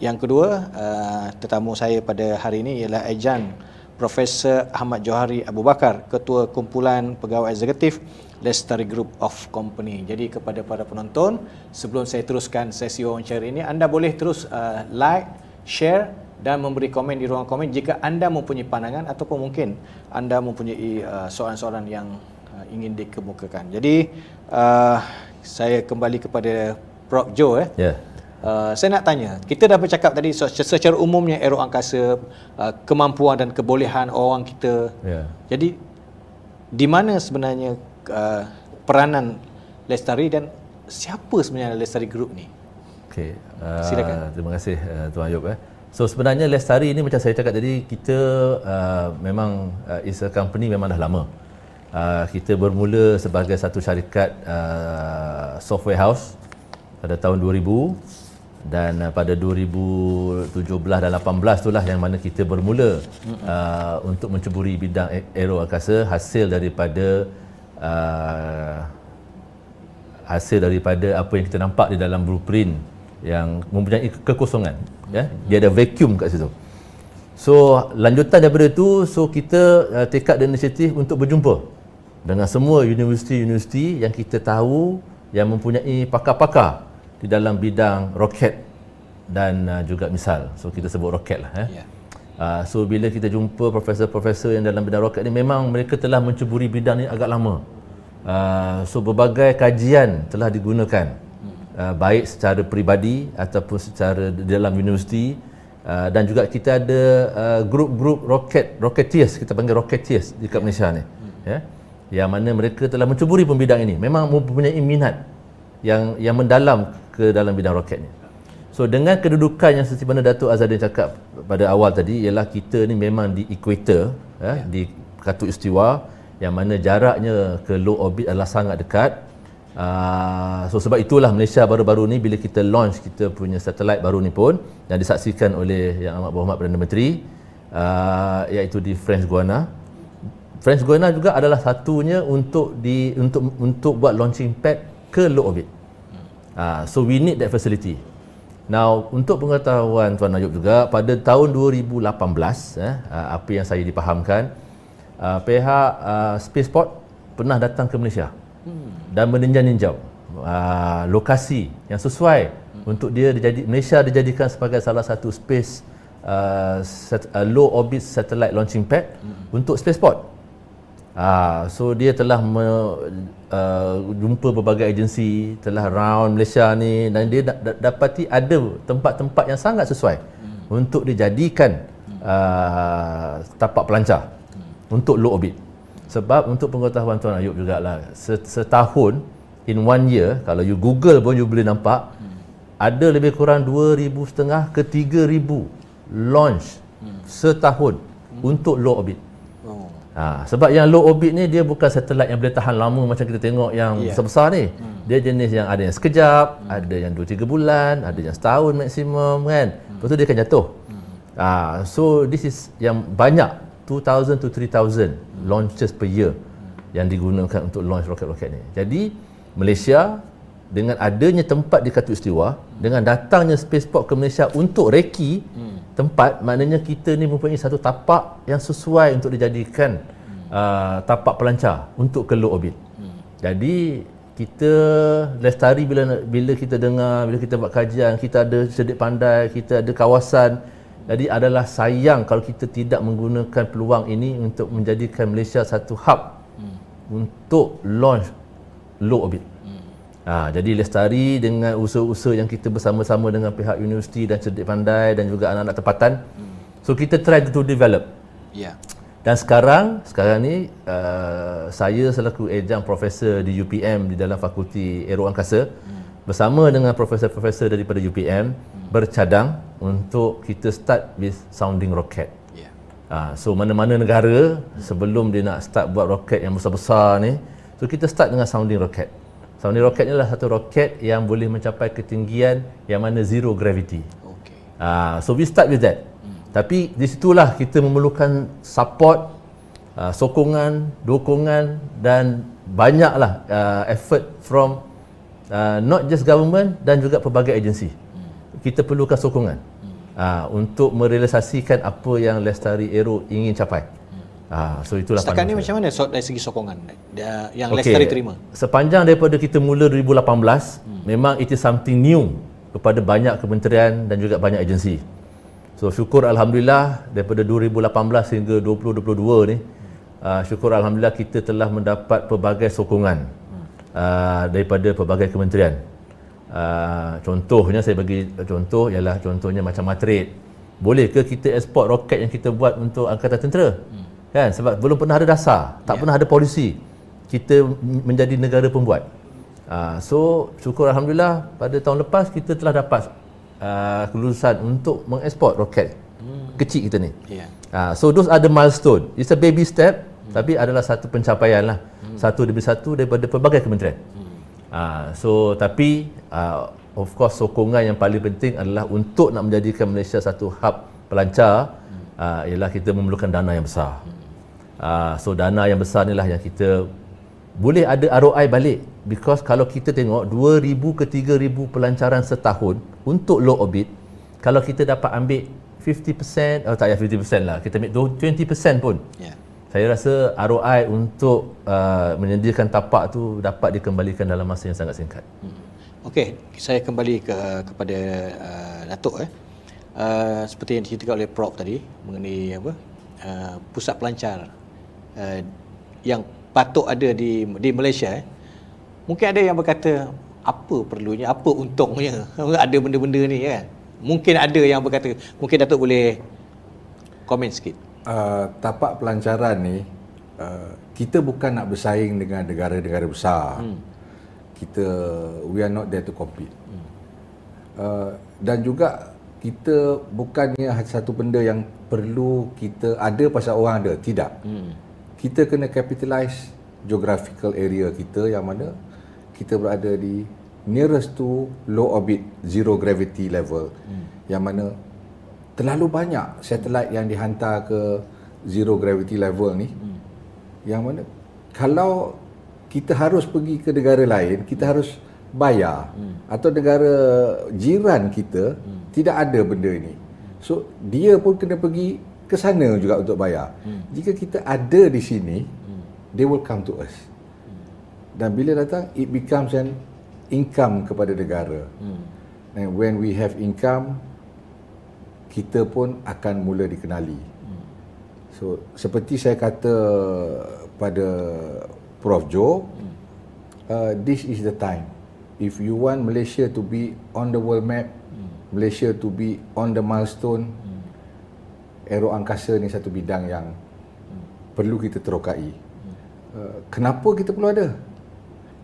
yang kedua uh, tetamu saya pada hari ini ialah Ejan Profesor Ahmad Johari Abu Bakar, Ketua Kumpulan Pegawai Eksekutif Lestari Group of Company. Jadi kepada para penonton, sebelum saya teruskan sesi wawancara ini, anda boleh terus uh, like, share dan memberi komen di ruang komen jika anda mempunyai pandangan ataupun mungkin anda mempunyai uh, soalan-soalan yang uh, ingin dikemukakan. Jadi uh, saya kembali kepada Prof Joe eh. Ya. Uh, saya nak tanya, kita dah bercakap tadi secara umumnya aero angkasa, uh, kemampuan dan kebolehan orang kita. Ya. Jadi di mana sebenarnya uh, peranan Lestari dan siapa sebenarnya Lestari Group ni? Okey. Uh, Silakan. Terima kasih uh, Tuan Ayub eh. So sebenarnya Lestari ini macam saya cakap tadi kita uh, memang uh, is a company memang dah lama. uh, kita bermula sebagai satu syarikat uh, software house pada tahun 2000 dan uh, pada 2017 dan 18 itulah yang mana kita bermula uh, untuk menceburi bidang aero angkasa hasil daripada uh, hasil daripada apa yang kita nampak di dalam blueprint yang mempunyai ke- kekosongan ya dia ada vacuum kat situ so lanjutan daripada itu so kita uh, tekad dan inisiatif untuk berjumpa dengan semua universiti-universiti yang kita tahu yang mempunyai pakar-pakar di dalam bidang roket dan uh, juga misal so kita sebut roket lah eh. Ya. Uh, so bila kita jumpa profesor-profesor yang dalam bidang roket ni memang mereka telah menceburi bidang ni agak lama. Uh, so berbagai kajian telah digunakan uh, baik secara peribadi ataupun secara dalam universiti uh, dan juga kita ada uh, grup-grup roket rocketeers kita panggil rocketeers di kat Malaysia ni ya yang mana mereka telah menceburi pun bidang ini. Memang mempunyai minat yang yang mendalam ke dalam bidang roket ni So dengan kedudukan yang seperti mana Datuk Azadin cakap pada awal tadi ialah kita ni memang di equator ya, di Khatulistiwa yang mana jaraknya ke low orbit adalah sangat dekat. Uh, so sebab itulah Malaysia baru-baru ni bila kita launch kita punya satelit baru ni pun yang disaksikan oleh Yang Amat Berhormat Perdana Menteri uh, iaitu di French Guiana. French Guiana juga adalah satunya untuk di untuk untuk buat launching pad ke low orbit. Uh, so we need that facility. Now, untuk pengetahuan Tuan Ayub juga, pada tahun 2018, eh, uh, apa yang saya dipahamkan, uh, pihak uh, Spaceport pernah datang ke Malaysia hmm. dan meninjau-ninjau uh, lokasi yang sesuai hmm. untuk dia dijadi, Malaysia dijadikan sebagai salah satu space uh, set, uh, low orbit satellite launching pad hmm. untuk Spaceport. Ah, so dia telah me, uh, jumpa berbagai agensi, telah round Malaysia ni dan dia da- da- dapati ada tempat-tempat yang sangat sesuai hmm. untuk dijadikan uh, tapak pelancar hmm. untuk low orbit. Sebab untuk pengetahuan Tuan Ayub jugalah setahun in one year kalau you google pun you boleh nampak hmm. ada lebih kurang 2000 setengah ke 3000 launch hmm. setahun hmm. untuk low orbit. Ha, sebab yang low orbit ni dia bukan satelit yang boleh tahan lama macam kita tengok yang yeah. besar-besar ni. Hmm. Dia jenis yang ada yang sekejap, hmm. ada yang 2 3 bulan, ada yang setahun maksimum kan. Hmm. Lepas tu dia akan jatuh. Hmm. Ha, so this is yang banyak 2000 to 3000 hmm. launches per year yang digunakan untuk launch roket-roket ni. Jadi Malaysia dengan adanya tempat di Khatulistiwa, hmm. dengan datangnya spaceport ke Malaysia untuk reki tempat maknanya kita ni mempunyai satu tapak yang sesuai untuk dijadikan uh, tapak pelancar untuk ke low orbit. Jadi kita lestari bila bila kita dengar bila kita buat kajian kita ada sedik pandai kita ada kawasan jadi adalah sayang kalau kita tidak menggunakan peluang ini untuk menjadikan Malaysia satu hub hmm. untuk launch low orbit. Ha, jadi Lestari dengan usaha-usaha yang kita bersama-sama dengan pihak universiti dan cerdik pandai dan juga anak-anak tempatan. Hmm. So kita try to develop. Yeah. Dan sekarang, sekarang ni uh, saya selaku ejang profesor di UPM di dalam Fakulti Aero Angkasa hmm. bersama dengan profesor-profesor daripada UPM hmm. Bercadang untuk kita start with sounding rocket. Yeah. Ha, so mana-mana negara hmm. sebelum dia nak start buat roket yang besar-besar ni, so kita start dengan sounding rocket. Sounding rocket ni adalah satu roket yang boleh mencapai ketinggian yang mana zero gravity. Okay. Uh, so we start with that. Hmm. Tapi di situlah kita memerlukan support, uh, sokongan, dukungan dan banyaklah uh, effort from uh, not just government dan juga pelbagai agensi. Hmm. Kita perlukan sokongan hmm. uh, untuk merealisasikan apa yang Lestari Aero ingin capai. Ha, so itulah Setakat ni macam mana so, dari segi sokongan dia, yang okay. Lestari terima? Sepanjang daripada kita mula 2018, hmm. memang it is something new kepada banyak kementerian dan juga banyak agensi. So syukur Alhamdulillah daripada 2018 hingga 2022 ni, uh, syukur Alhamdulillah kita telah mendapat pelbagai sokongan uh, daripada pelbagai kementerian. Uh, contohnya saya bagi contoh ialah contohnya macam Matrid. Boleh ke kita ekspor roket yang kita buat untuk Angkatan Tentera? Hmm kan sebab belum pernah ada dasar tak yeah. pernah ada polisi kita menjadi negara pembuat uh, so syukur alhamdulillah pada tahun lepas kita telah dapat uh, kelulusan untuk mengeksport roket hmm. kecil kita ni yeah. uh, so those are the milestone it's a baby step tapi adalah satu pencapaian lah satu demi satu daripada pelbagai kementerian Ah, so tapi uh, of course sokongan yang paling penting adalah untuk nak menjadikan Malaysia satu hub pelancar uh, ialah kita memerlukan dana yang besar. Uh, so dana yang besar ni lah yang kita boleh ada ROI balik because kalau kita tengok 2000 ke 3000 pelancaran setahun untuk low orbit kalau kita dapat ambil 50% oh tak ya 50% lah kita ambil 20% pun Ya. Saya rasa ROI untuk uh, menyediakan tapak tu dapat dikembalikan dalam masa yang sangat singkat. Okey, saya kembali ke kepada uh, Datuk eh. Uh, seperti yang diceritakan oleh Prof tadi mengenai apa? Uh, pusat pelancar uh, yang patut ada di di Malaysia eh. Mungkin ada yang berkata apa perlunya, apa untungnya *laughs* ada benda-benda ni kan. Mungkin ada yang berkata, mungkin Datuk boleh komen sikit. Uh, tapak pelancaran ni uh, kita bukan nak bersaing dengan negara-negara besar. Hmm. Kita we are not there to compete. Hmm. Uh, dan juga kita bukannya satu benda yang perlu kita ada pasal orang ada, tidak. Hmm. Kita kena capitalize geographical area kita yang mana kita berada di nearest to low orbit zero gravity level hmm. yang mana terlalu banyak satelit yang dihantar ke zero gravity level ni hmm. yang mana kalau kita harus pergi ke negara lain kita harus bayar hmm. atau negara jiran kita hmm. tidak ada benda ini so dia pun kena pergi ke sana juga untuk bayar hmm. jika kita ada di sini hmm. they will come to us dan bila datang it becomes an income kepada negara hmm. and when we have income kita pun akan mula dikenali. So seperti saya kata pada Prof Joe, uh, this is the time. If you want Malaysia to be on the world map, Malaysia to be on the milestone, aero angkasa ni satu bidang yang perlu kita terokai. Uh, kenapa kita perlu ada?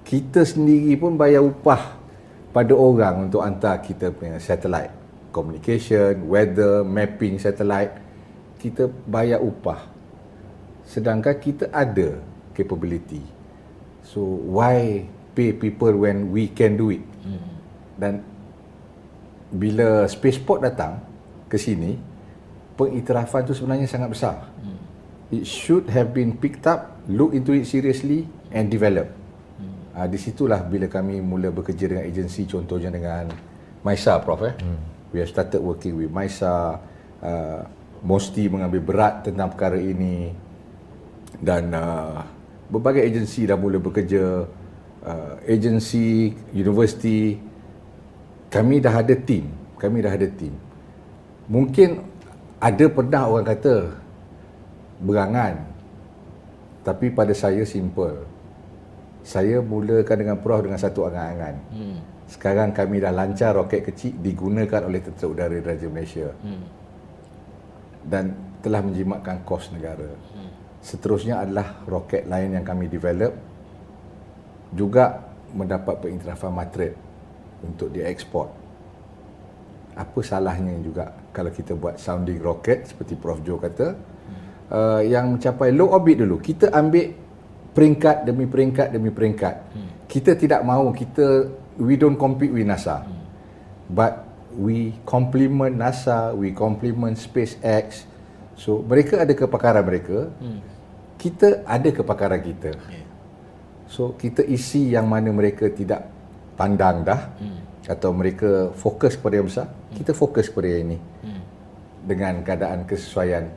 Kita sendiri pun bayar upah pada orang untuk hantar kita punya satellite communication, weather, mapping satellite, kita bayar upah. Sedangkan kita ada capability. So why pay people when we can do it? Hmm. Dan bila spaceport datang ke sini, pengiktirafan tu sebenarnya sangat besar. Hmm. It should have been picked up, look into it seriously and develop. Hmm. Uh, di situlah bila kami mula bekerja dengan agensi contohnya dengan Maisa Prof eh. Hmm we have started working with Maisa uh, Mosti mengambil berat tentang perkara ini. Dan uh, berbagai agensi dah mula bekerja. Uh, agensi universiti kami dah ada tim kami dah ada tim mungkin ada pernah orang kata berangan. Tapi pada saya simple. Saya mulakan dengan prof dengan satu angan-angan. Hmm sekarang kami dah lancar roket kecil digunakan oleh Tentera Udara Diraja Malaysia. Hmm. Dan telah menjimatkan kos negara. Hmm. Seterusnya adalah roket lain yang kami develop juga mendapat pengiktirafan matret untuk diekspor. Apa salahnya juga kalau kita buat sounding rocket seperti Prof Joe kata hmm. uh, yang mencapai low orbit dulu. Kita ambil peringkat demi peringkat demi peringkat. Hmm. Kita tidak mahu kita we don't compete with NASA. Hmm. But we complement NASA, we complement SpaceX. So mereka ada kepakaran mereka. Hmm. Kita ada kepakaran kita. Yeah. So kita isi yang mana mereka tidak pandang dah hmm. atau mereka fokus kepada yang besar, hmm. kita fokus kepada yang ini. Hmm. Dengan keadaan kesesuaian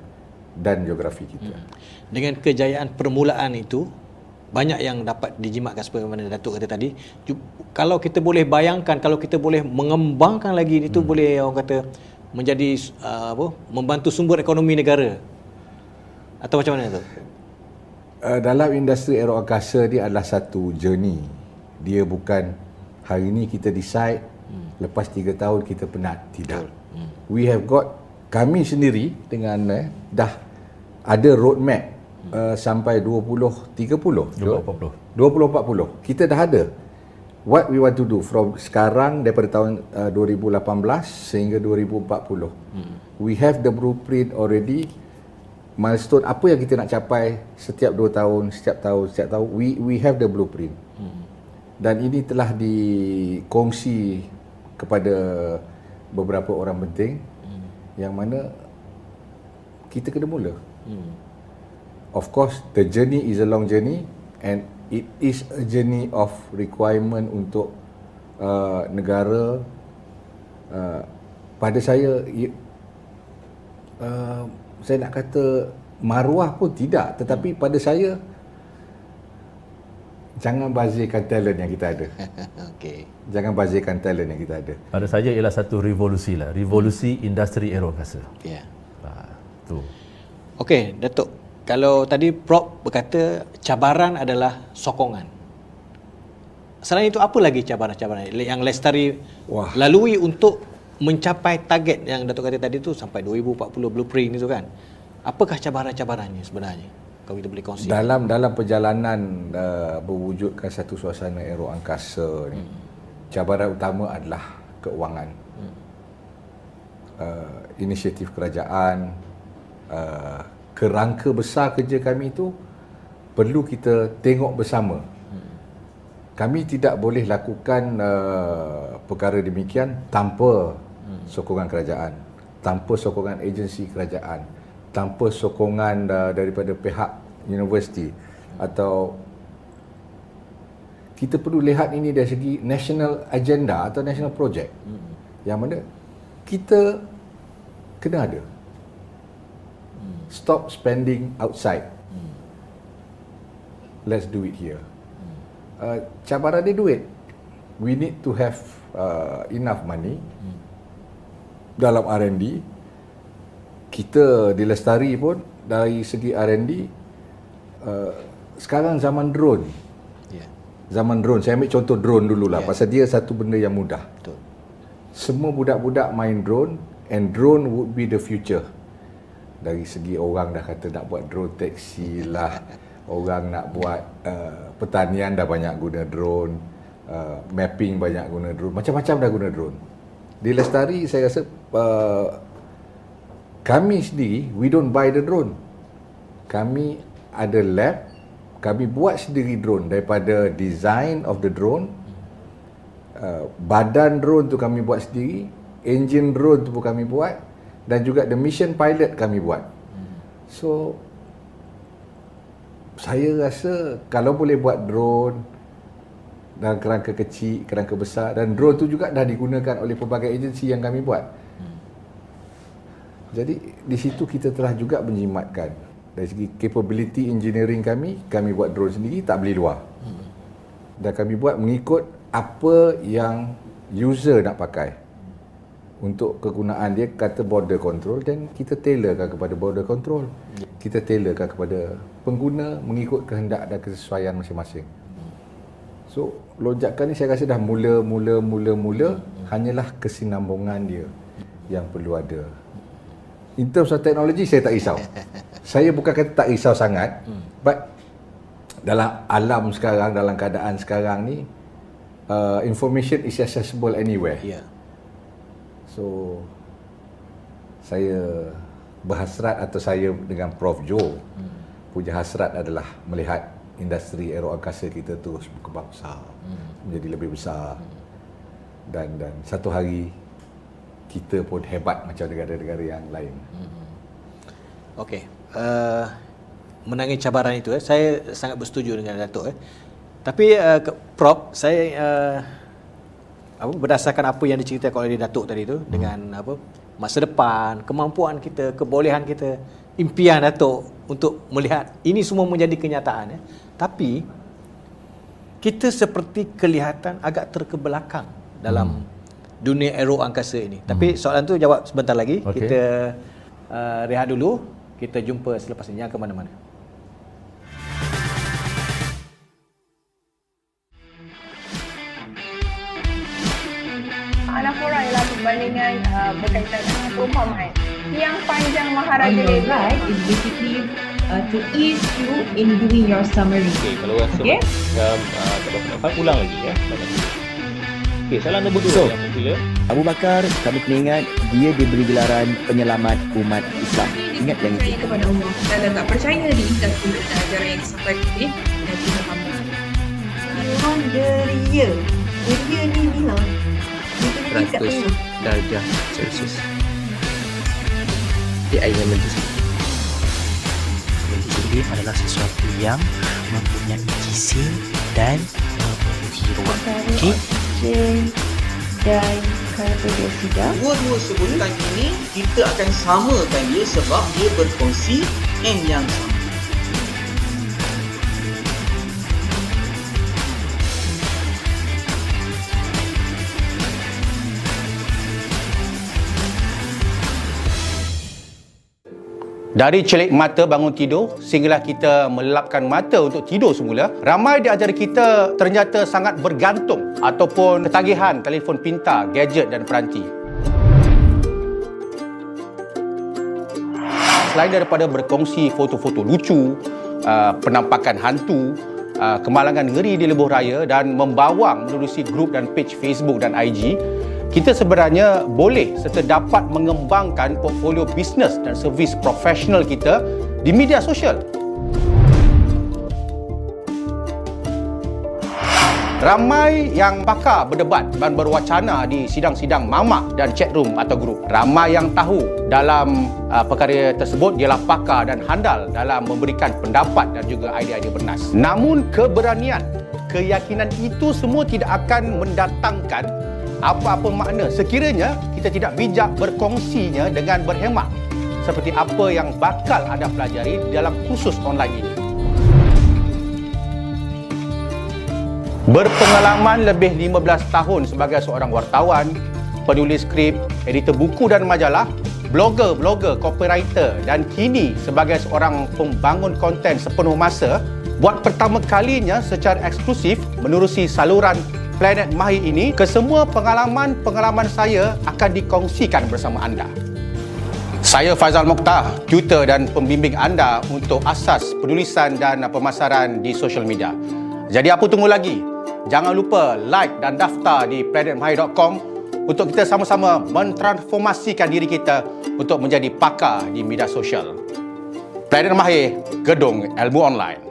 dan geografi kita. Hmm. Dengan kejayaan permulaan itu, banyak yang dapat dijimatkan seperti mana Datuk kata tadi kalau kita boleh bayangkan kalau kita boleh mengembangkan lagi itu hmm. boleh orang kata menjadi uh, apa membantu sumber ekonomi negara atau macam mana tu uh, dalam industri aeroangkasa dia adalah satu journey dia bukan hari ini kita decide hmm. lepas 3 tahun kita penat tidak hmm. we have got kami sendiri dengan eh, dah ada roadmap uh, sampai 20 30 2040 2040 kita dah ada what we want to do from sekarang daripada tahun uh, 2018 sehingga 2040 hmm. we have the blueprint already milestone apa yang kita nak capai setiap 2 tahun, setiap tahun, setiap tahun we we have the blueprint. Hmm. Dan ini telah dikongsi kepada beberapa orang penting hmm. yang mana kita kena mula. Hmm. Of course, the journey is a long journey and it is a journey of requirement untuk uh, negara uh, pada saya uh, saya nak kata maruah pun tidak tetapi hmm. pada saya jangan bazirkan talent yang kita ada. *laughs* Okey. Jangan bazirkan talent yang kita ada. Pada saya ialah satu revolusi lah, revolusi industri aerokasa. Ya. Yeah. Ha, tu. Okey, Datuk. Kalau tadi Prof berkata cabaran adalah sokongan. Selain itu apa lagi cabaran-cabaran yang Lestari Wah. lalui untuk mencapai target yang Datuk kata tadi tu sampai 2040 blueprint itu kan. Apakah cabaran-cabarannya sebenarnya? Kalau kita boleh kongsi. Dalam dalam perjalanan uh, berwujudkan satu suasana aero angkasa ni, hmm. cabaran utama adalah keuangan. Hmm. Uh, inisiatif kerajaan uh, kerangka besar kerja kami itu perlu kita tengok bersama. Kami tidak boleh lakukan uh, perkara demikian tanpa sokongan kerajaan, tanpa sokongan agensi kerajaan, tanpa sokongan uh, daripada pihak universiti atau kita perlu lihat ini dari segi national agenda atau national project yang mana kita kena ada. Stop spending outside hmm. let's do it here hmm. uh, cabaran dia duit we need to have uh, enough money hmm dalam R&D kita di Lestari pun dari segi R&D uh, sekarang zaman drone yeah. zaman drone saya ambil contoh drone dululah yeah. pasal dia satu benda yang mudah Betul. semua budak-budak main drone and drone would be the future dari segi orang dah kata nak buat drone taxi lah orang nak buat uh, pertanian dah banyak guna drone. Uh, mapping banyak guna drone. Macam-macam dah guna drone. Di Lestari saya rasa uh, kami sendiri we don't buy the drone. Kami ada lab. Kami buat sendiri drone daripada design of the drone. Uh, badan drone tu kami buat sendiri. Engine drone tu pun kami buat dan juga the mission pilot kami buat so saya rasa kalau boleh buat drone dalam kerangka kecil, kerangka besar dan drone tu juga dah digunakan oleh pelbagai agensi yang kami buat. Jadi di situ kita telah juga menjimatkan dari segi capability engineering kami, kami buat drone sendiri tak beli luar. Dan kami buat mengikut apa yang user nak pakai. Untuk kegunaan dia kata border control dan kita tailorkan kepada border control. Kita tailorkan kepada pengguna mengikut kehendak dan kesesuaian masing-masing. So lonjakan ni saya rasa dah mula mula mula mula hanyalah kesinambungan dia yang perlu ada. In terms of teknologi saya tak risau. *laughs* saya bukan kata tak risau sangat but dalam alam sekarang dalam keadaan sekarang ni uh, information is accessible anywhere. Yeah. So saya berhasrat atau saya dengan Prof Joe hmm. punya hasrat adalah melihat industri aero angkasa kita terus berkembang besar hmm. menjadi lebih besar hmm. dan dan satu hari kita pun hebat macam negara-negara yang lain. Hmm. Okey. Uh, menangi cabaran itu eh saya sangat bersetuju dengan Datuk eh. Tapi uh, Prof saya uh, apa berdasarkan apa yang diceritakan oleh Datuk tadi tu hmm. dengan apa masa depan, kemampuan kita, kebolehan kita, impian Datuk untuk melihat ini semua menjadi kenyataan eh. Tapi kita seperti kelihatan agak terkebelakang dalam hmm. dunia aero angkasa ini. Hmm. Tapi soalan tu jawab sebentar lagi. Okay. Kita uh, rehat dulu. Kita jumpa selepas ini. Jangan ke mana-mana. Perbandingan uh, berkaitan dengan perumpamaan. Yang panjang Maharaja Dewi. right is basically uh, to ease you in doing your summary. Okay, kalau rasa okay. macam uh, tak dapat ulang lagi ya. Okey, soalan nombor dua So, yang popular. Abu Bakar, kami kena ingat dia diberi gelaran penyelamat umat Islam. Ingat yang itu. Kepada Allah dan tak percaya di dan turut dan ajaran yang disampaikan oleh Nabi Muhammad. Memang deria. Deria ni bilang. Kita ni tak tengok. darjah Celsius. Di air yang mendidih. Mendidih adalah sesuatu yang mempunyai gizi dan memiliki ruang. Okey? Oksigen dan karbon dioksida. Dua-dua sebutan ini kita akan samakan dia sebab dia berkongsi N yang sama. Dari celik mata bangun tidur sehinggalah kita melapkan mata untuk tidur semula, ramai di antara kita ternyata sangat bergantung ataupun ketagihan telefon pintar, gadget dan peranti. Selain daripada berkongsi foto-foto lucu, uh, penampakan hantu, uh, kemalangan ngeri di lebuh raya dan membawang menerusi grup dan page Facebook dan IG, kita sebenarnya boleh serta dapat mengembangkan portfolio bisnes dan servis profesional kita di media sosial. Ramai yang pakar berdebat dan berwacana di sidang-sidang mamak dan chat room atau grup. Ramai yang tahu dalam uh, perkara tersebut ialah pakar dan handal dalam memberikan pendapat dan juga idea-idea bernas. Namun keberanian, keyakinan itu semua tidak akan mendatangkan apa-apa makna sekiranya kita tidak bijak berkongsinya dengan berhemat seperti apa yang bakal anda pelajari dalam kursus online ini. Berpengalaman lebih 15 tahun sebagai seorang wartawan, penulis skrip, editor buku dan majalah, blogger, blogger, copywriter dan kini sebagai seorang pembangun konten sepenuh masa, buat pertama kalinya secara eksklusif menerusi saluran Planet Mahir ini, kesemua pengalaman-pengalaman saya akan dikongsikan bersama anda. Saya Faizal Mokhtar, tutor dan pembimbing anda untuk asas penulisan dan pemasaran di social media. Jadi apa tunggu lagi? Jangan lupa like dan daftar di planetmahir.com untuk kita sama-sama mentransformasikan diri kita untuk menjadi pakar di media sosial. Planet Mahir, Gedung Ilmu Online.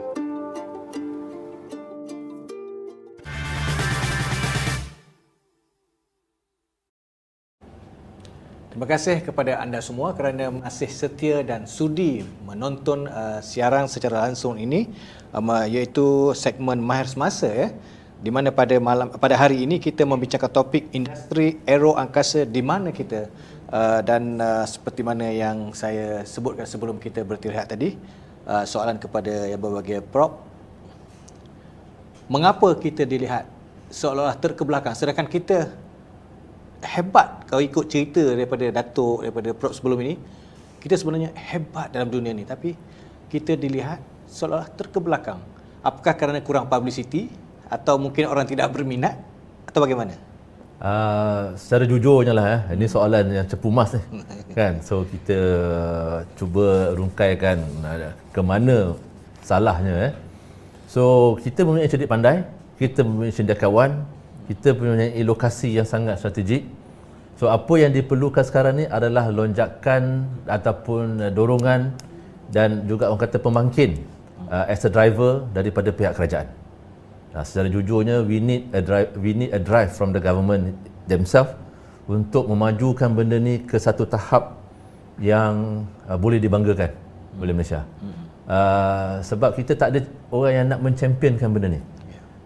Terima kasih kepada anda semua kerana masih setia dan sudi menonton uh, siaran secara langsung ini um, iaitu segmen Mahir Semasa ya. Di mana pada malam pada hari ini kita membicarakan topik industri aero angkasa di mana kita uh, dan uh, seperti mana yang saya sebutkan sebelum kita bertirahat tadi uh, soalan kepada yang berbagai prop mengapa kita dilihat seolah-olah terkebelakang sedangkan kita hebat kalau ikut cerita daripada Datuk daripada Prop sebelum ini kita sebenarnya hebat dalam dunia ni. Tapi kita dilihat seolah-olah terkebelakang. Apakah kerana kurang publicity atau mungkin orang tidak berminat atau bagaimana? Uh, secara jujurnya lah eh, ini soalan yang cepu mas ni *laughs* kan? So kita cuba rungkaikan uh, ke mana salahnya eh. so kita mempunyai cerdik pandai kita mempunyai cendekiawan kita mempunyai lokasi yang sangat strategik so apa yang diperlukan sekarang ni adalah lonjakan ataupun uh, dorongan dan juga orang kata pemangkin uh, as a driver daripada pihak kerajaan Nah, secara jujurnya we need a drive we need a drive from the government themselves untuk memajukan benda ni ke satu tahap yang uh, boleh dibanggakan oleh Malaysia. Hmm. Uh, sebab kita tak ada orang yang nak menchampionkan benda ni.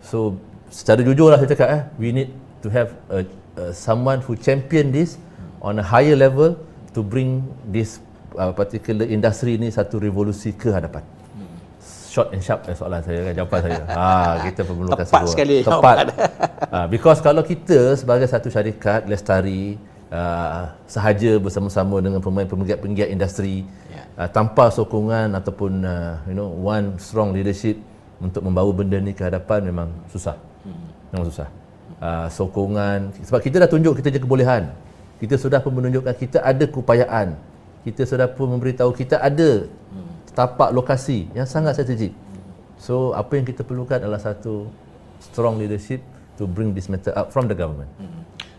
So secara jujurlah saya cakap eh we need to have a, a someone who champion this on a higher level to bring this uh, particular industry ni satu revolusi ke hadapan short and sharp eh, soalan saya kan jawapan saya. Ha kita perlukan tepat sebuah. sekali tepat. *laughs* ha, because kalau kita sebagai satu syarikat lestari uh, sahaja bersama-sama dengan pemain-penggiat-penggiat industri yeah. uh, tanpa sokongan ataupun uh, you know one strong leadership untuk membawa benda ni ke hadapan memang susah. Hmm. Memang susah. Uh, sokongan sebab kita dah tunjuk kita je kebolehan. Kita sudah pun menunjukkan kita ada keupayaan. Kita sudah pun memberitahu kita ada hmm tapak lokasi yang sangat strategik. So apa yang kita perlukan adalah satu strong leadership to bring this matter up from the government.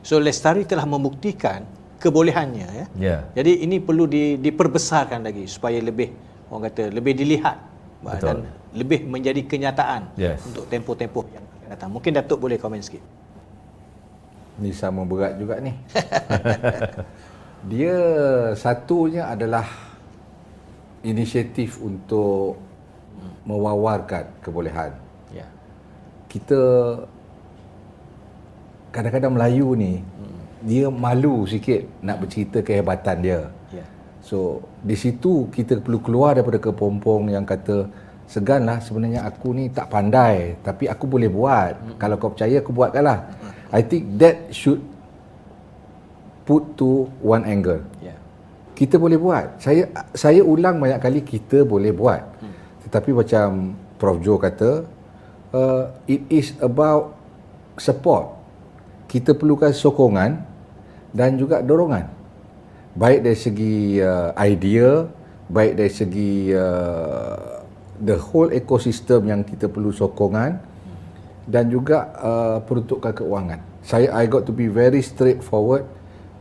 So Lestari telah membuktikan kebolehannya ya. Ya. Jadi ini perlu di, diperbesarkan lagi supaya lebih orang kata lebih dilihat Betul. dan lebih menjadi kenyataan Yes. untuk tempoh-tempoh yang datang. Mungkin Datuk boleh komen sikit. Ni sama berat juga ni. *laughs* Dia satunya adalah inisiatif untuk mewawarkan kebolehan. Ya. Kita kadang-kadang Melayu ni dia malu sikit nak bercerita kehebatan dia. Ya. So di situ kita perlu keluar daripada kepompong yang kata seganlah sebenarnya aku ni tak pandai tapi aku boleh buat. Kalau kau percaya aku buatkanlah. I think that should put to one angle. Ya. Kita boleh buat. Saya saya ulang banyak kali kita boleh buat. Tetapi macam Prof Joe kata uh, it is about support. Kita perlukan sokongan dan juga dorongan. Baik dari segi uh, idea, baik dari segi uh, the whole ecosystem yang kita perlu sokongan dan juga uh, peruntukan keuangan. Saya I got to be very straightforward.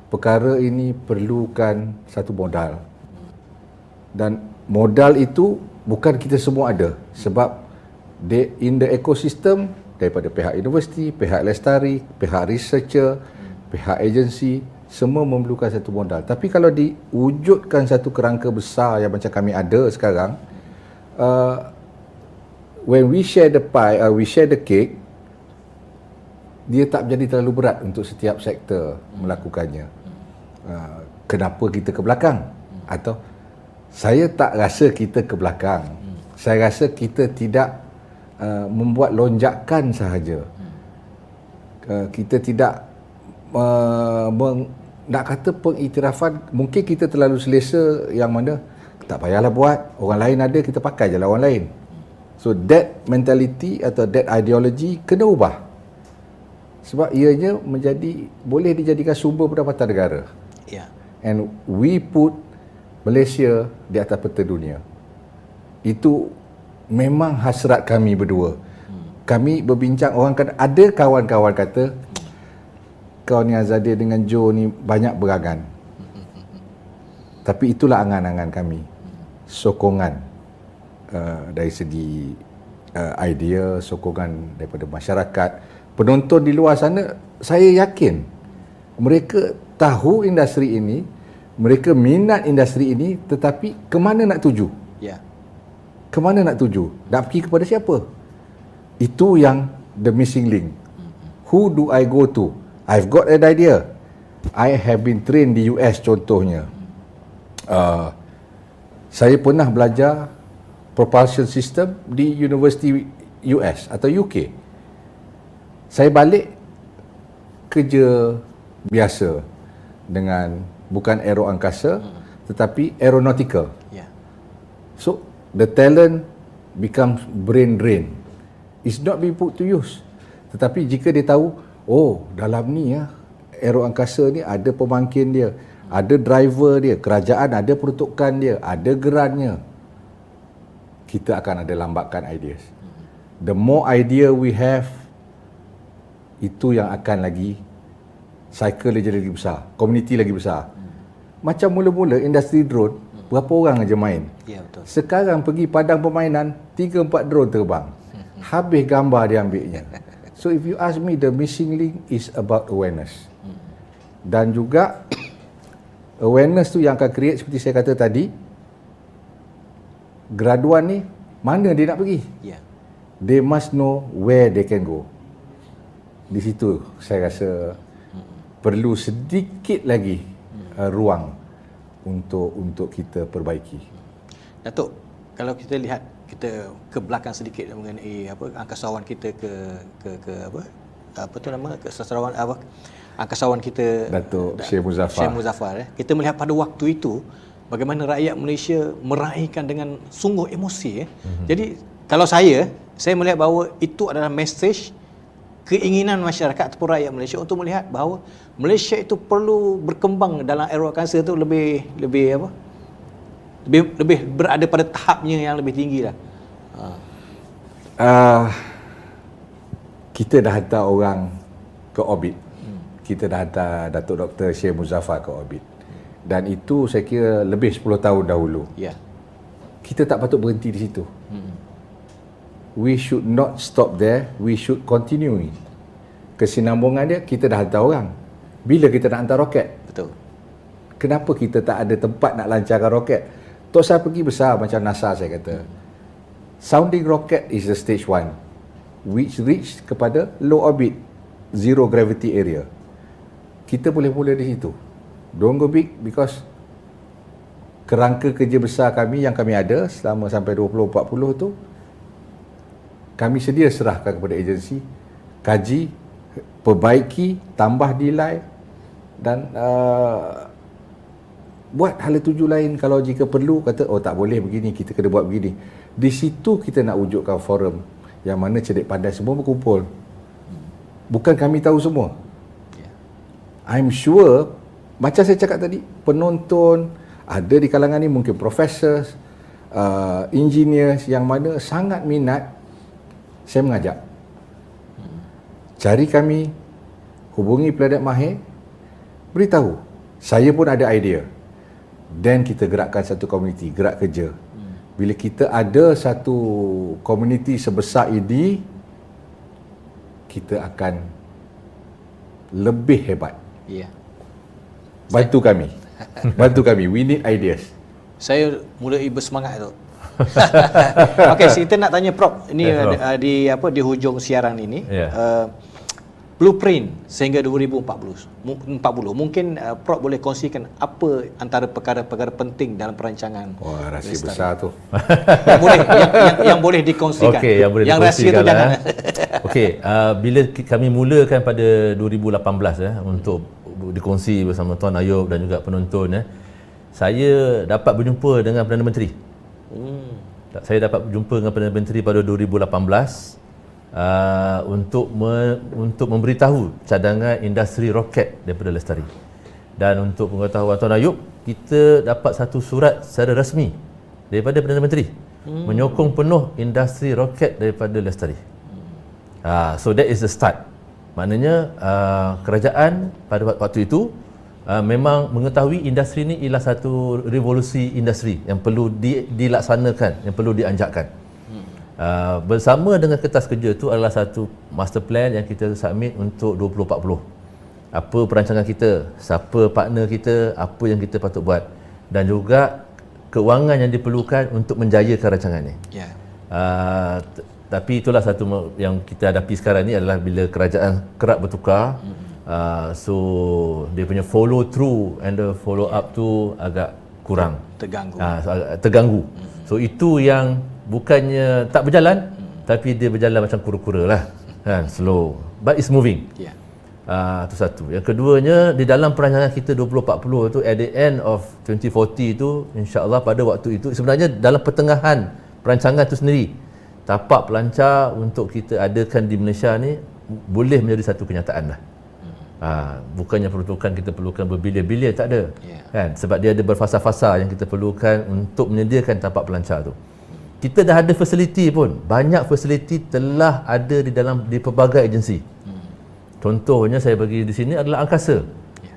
Perkara ini perlukan satu modal. Dan modal itu bukan kita semua ada sebab they, in the ecosystem daripada pihak universiti, pihak lestari, pihak researcher, pihak agensi semua memerlukan satu modal. Tapi kalau diwujudkan satu kerangka besar yang macam kami ada sekarang, uh, when we share the pie, uh, we share the cake, dia tak menjadi terlalu berat untuk setiap sektor melakukannya. Uh, kenapa kita ke belakang? Atau saya tak rasa kita ke belakang. Saya rasa kita tidak uh, membuat lonjakan sahaja. Uh, kita tidak uh, meng, nak kata pengiktirafan mungkin kita terlalu selesa yang mana tak payahlah buat. Orang lain ada kita pakai je lah orang lain. So that mentality atau that ideology kena ubah. Sebab ianya menjadi boleh dijadikan sumber pendapatan negara. Ya. and we put Malaysia di atas peta dunia. Itu memang hasrat kami berdua. Kami berbincang orang kata ada kawan-kawan kata kau ni Azadir dengan Joe ni banyak berangan. Tapi itulah angan-angan kami sokongan uh, dari segi uh, idea sokongan daripada masyarakat. Penonton di luar sana saya yakin mereka tahu industri ini mereka minat industri ini tetapi ke mana nak tuju? Ya. ke mana nak tuju? Nak pergi kepada siapa? Itu yang the missing link. Who do I go to? I've got an idea. I have been trained di US contohnya. Uh, saya pernah belajar propulsion system di University US atau UK saya balik kerja biasa dengan bukan aero angkasa tetapi aeronautical Ya. So the talent becomes brain drain. It's not being put to use. Tetapi jika dia tahu, oh dalam ni ya, aero angkasa ni ada pemangkin dia, ada driver dia, kerajaan ada peruntukan dia, ada gerannya. Kita akan ada lambakan ideas. The more idea we have, itu yang akan lagi cycle dia jadi lagi besar, community lagi besar. Macam mula-mula industri drone, berapa orang aja main? Ya betul. Sekarang pergi padang permainan, 3-4 drone terbang. Habis gambar dia ambilnya. So if you ask me, the missing link is about awareness. Dan juga awareness tu yang akan create seperti saya kata tadi, graduan ni mana dia nak pergi? Ya. They must know where they can go. Di situ saya rasa perlu sedikit lagi uh, ruang untuk untuk kita perbaiki. Datuk, kalau kita lihat kita ke belakang sedikit mengenai apa angkasawan kita ke ke ke apa apa tu nama ke sastrawan apa angkasawan kita Datuk Da- Syekh Muzaffar. Syekh Muzaffar eh. Kita melihat pada waktu itu bagaimana rakyat Malaysia meraihkan dengan sungguh emosi eh. Mm-hmm. Jadi kalau saya saya melihat bahawa itu adalah message keinginan masyarakat ataupun rakyat Malaysia untuk melihat bahawa Malaysia itu perlu berkembang dalam era kanser itu lebih lebih apa? Lebih lebih berada pada tahapnya yang lebih tinggi lah. Ha. Uh, kita dah hantar orang ke orbit. Kita dah hantar Datuk Dr. Syed Muzaffar ke orbit. Dan itu saya kira lebih 10 tahun dahulu. Ya. Kita tak patut berhenti di situ. We should not stop there. We should continue. Kesinambungan dia, kita dah hantar orang. Bila kita nak hantar roket? Betul. Kenapa kita tak ada tempat nak lancarkan roket? Tok saya pergi besar macam NASA saya kata. Sounding rocket is the stage one which reach kepada low orbit zero gravity area. Kita boleh mula di situ. Don't go big because kerangka kerja besar kami yang kami ada selama sampai 2040 tu kami sedia serahkan kepada agensi kaji perbaiki tambah nilai dan uh, buat hala tuju lain. Kalau jika perlu kata oh tak boleh begini kita kena buat begini. Di situ kita nak wujudkan forum yang mana cerdik pandai semua berkumpul. Bukan kami tahu semua I'm sure macam saya cakap tadi penonton ada di kalangan ni mungkin professors uh, engineers yang mana sangat minat saya mengajak. Cari kami hubungi Planet Mahir beritahu. Saya pun ada idea. Dan kita gerakkan satu komuniti gerak kerja. Bila kita ada satu komuniti sebesar ini kita akan lebih hebat Ya. bantu kami *laughs* bantu kami we need ideas Saya mulai bersemangat tu. *laughs* Okey, kita nak tanya Prof. Ini yeah, Prof. uh, di apa di hujung siaran ini. Ya. Uh, blueprint sehingga 2040. Mu- 40. Mungkin uh, Prof boleh kongsikan apa antara perkara-perkara penting dalam perancangan. wah rahsia Lestari. besar tu *laughs* yang boleh yang, yang, yang boleh dikongsikan. Okey, yang boleh yang rahsia tu dikongsikan jangan. eh. Okey, uh, bila kami mulakan pada 2018 eh untuk dikongsi bersama Tuan Ayub dan juga penonton eh. Saya dapat berjumpa dengan Perdana Menteri. Hmm. Saya dapat berjumpa dengan Perdana Menteri pada 2018 uh, untuk me, untuk memberitahu cadangan industri roket daripada Lestari. Dan untuk pengetahuan Tuan Ayub, kita dapat satu surat secara rasmi daripada Perdana Menteri hmm. menyokong penuh industri roket daripada Lestari. Uh, so that is the start. Maknanya uh, kerajaan pada wak- waktu itu uh, memang mengetahui industri ini ialah satu revolusi industri yang perlu di, dilaksanakan, yang perlu dianjakkan. Uh, bersama dengan kertas kerja itu adalah satu master plan yang kita submit untuk 2040. Apa perancangan kita, siapa partner kita, apa yang kita patut buat dan juga keuangan yang diperlukan untuk menjayakan rancangan ini. Ya. Uh, tapi itulah satu yang kita hadapi sekarang ni adalah bila kerajaan kerap bertukar. Uh, so dia punya follow through and the follow up tu agak kurang. Terganggu. Uh, so, agak terganggu. So itu yang bukannya tak berjalan tapi dia berjalan macam kura-kura lah. Kan, slow. But it's moving. Ya. Ah, itu satu. Yang keduanya di dalam perancangan kita 2040 tu at the end of 2040 tu insya-Allah pada waktu itu sebenarnya dalam pertengahan perancangan tu sendiri tapak pelancar untuk kita adakan di Malaysia ni boleh menjadi satu kenyataan lah. Ha, bukannya peruntukan kita perlukan berbilion-bilion tak ada. Ya. Kan? Sebab dia ada berfasa-fasa yang kita perlukan untuk menyediakan tapak pelancar tu. Kita dah ada fasiliti pun. Banyak fasiliti telah ada di dalam di pelbagai agensi. Contohnya saya bagi di sini adalah angkasa.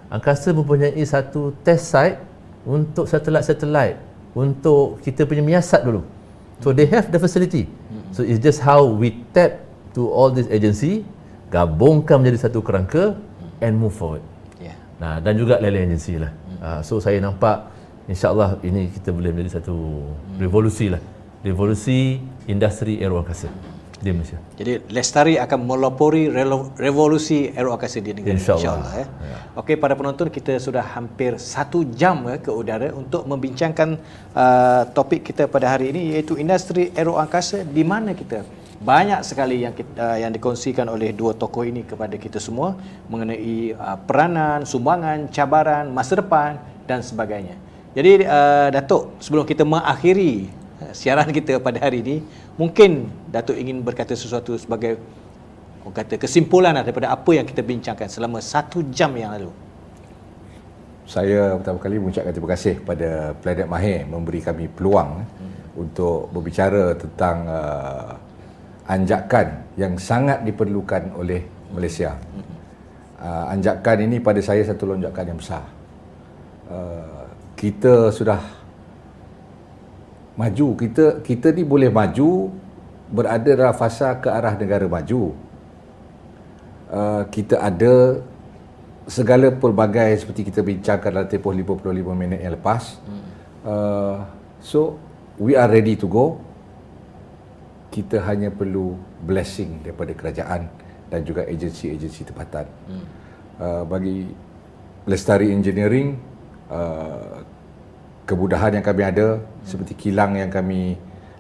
Angkasa mempunyai satu test site untuk satelit-satelit untuk kita punya miasat dulu. So they have the facility. So it's just how we tap to all this agency, gabungkan menjadi satu kerangka and move forward. Ya. Nah, dan juga lain-lain agensi lah. Uh, so saya nampak insyaAllah ini kita boleh menjadi satu revolusi lah. Revolusi industri aeroangkasa di Malaysia. Jadi Lestari akan melopori revolusi aeroangkasa di negara InsyaAllah. insyaAllah ya. Okey para penonton kita sudah hampir satu jam ya, ke udara untuk membincangkan uh, topik kita pada hari ini iaitu industri aeroangkasa di mana kita banyak sekali yang kita, uh, yang dikongsikan oleh dua tokoh ini kepada kita semua mengenai uh, peranan, sumbangan, cabaran, masa depan dan sebagainya. Jadi uh, Datuk sebelum kita mengakhiri siaran kita pada hari ini mungkin Datuk ingin berkata sesuatu sebagai orang kata kesimpulan daripada apa yang kita bincangkan selama satu jam yang lalu. Saya pertama kali mengucapkan terima kasih kepada Planet Mahir memberi kami peluang hmm. untuk berbicara tentang uh, anjakan yang sangat diperlukan oleh Malaysia. Uh, anjakan ini pada saya satu lonjakan yang besar. Uh, kita sudah maju, kita kita ni boleh maju berada dalam fasa ke arah negara maju. Uh, kita ada segala pelbagai seperti kita bincangkan dalam tempoh 55 minit yang lepas. Uh, so we are ready to go. Kita hanya perlu blessing daripada kerajaan dan juga agensi-agensi tempatan. Hmm. Uh, bagi Lestari Engineering, uh, kemudahan yang kami ada seperti kilang yang kami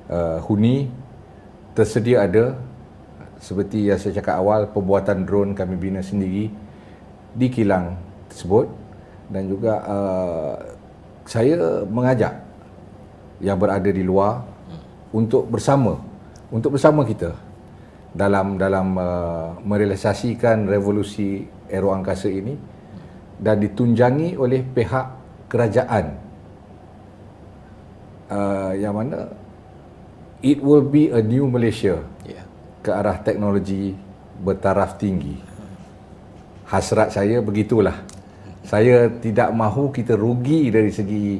uh, huni tersedia ada. Seperti yang saya cakap awal pembuatan drone kami bina sendiri di kilang tersebut. Dan juga uh, saya mengajak yang berada di luar untuk bersama untuk bersama kita dalam dalam uh, merealisasikan revolusi aero angkasa ini. Dan ditunjangi oleh pihak kerajaan uh, yang mana it will be a new Malaysia yeah. ke arah teknologi bertaraf tinggi hasrat saya begitulah saya tidak mahu kita rugi dari segi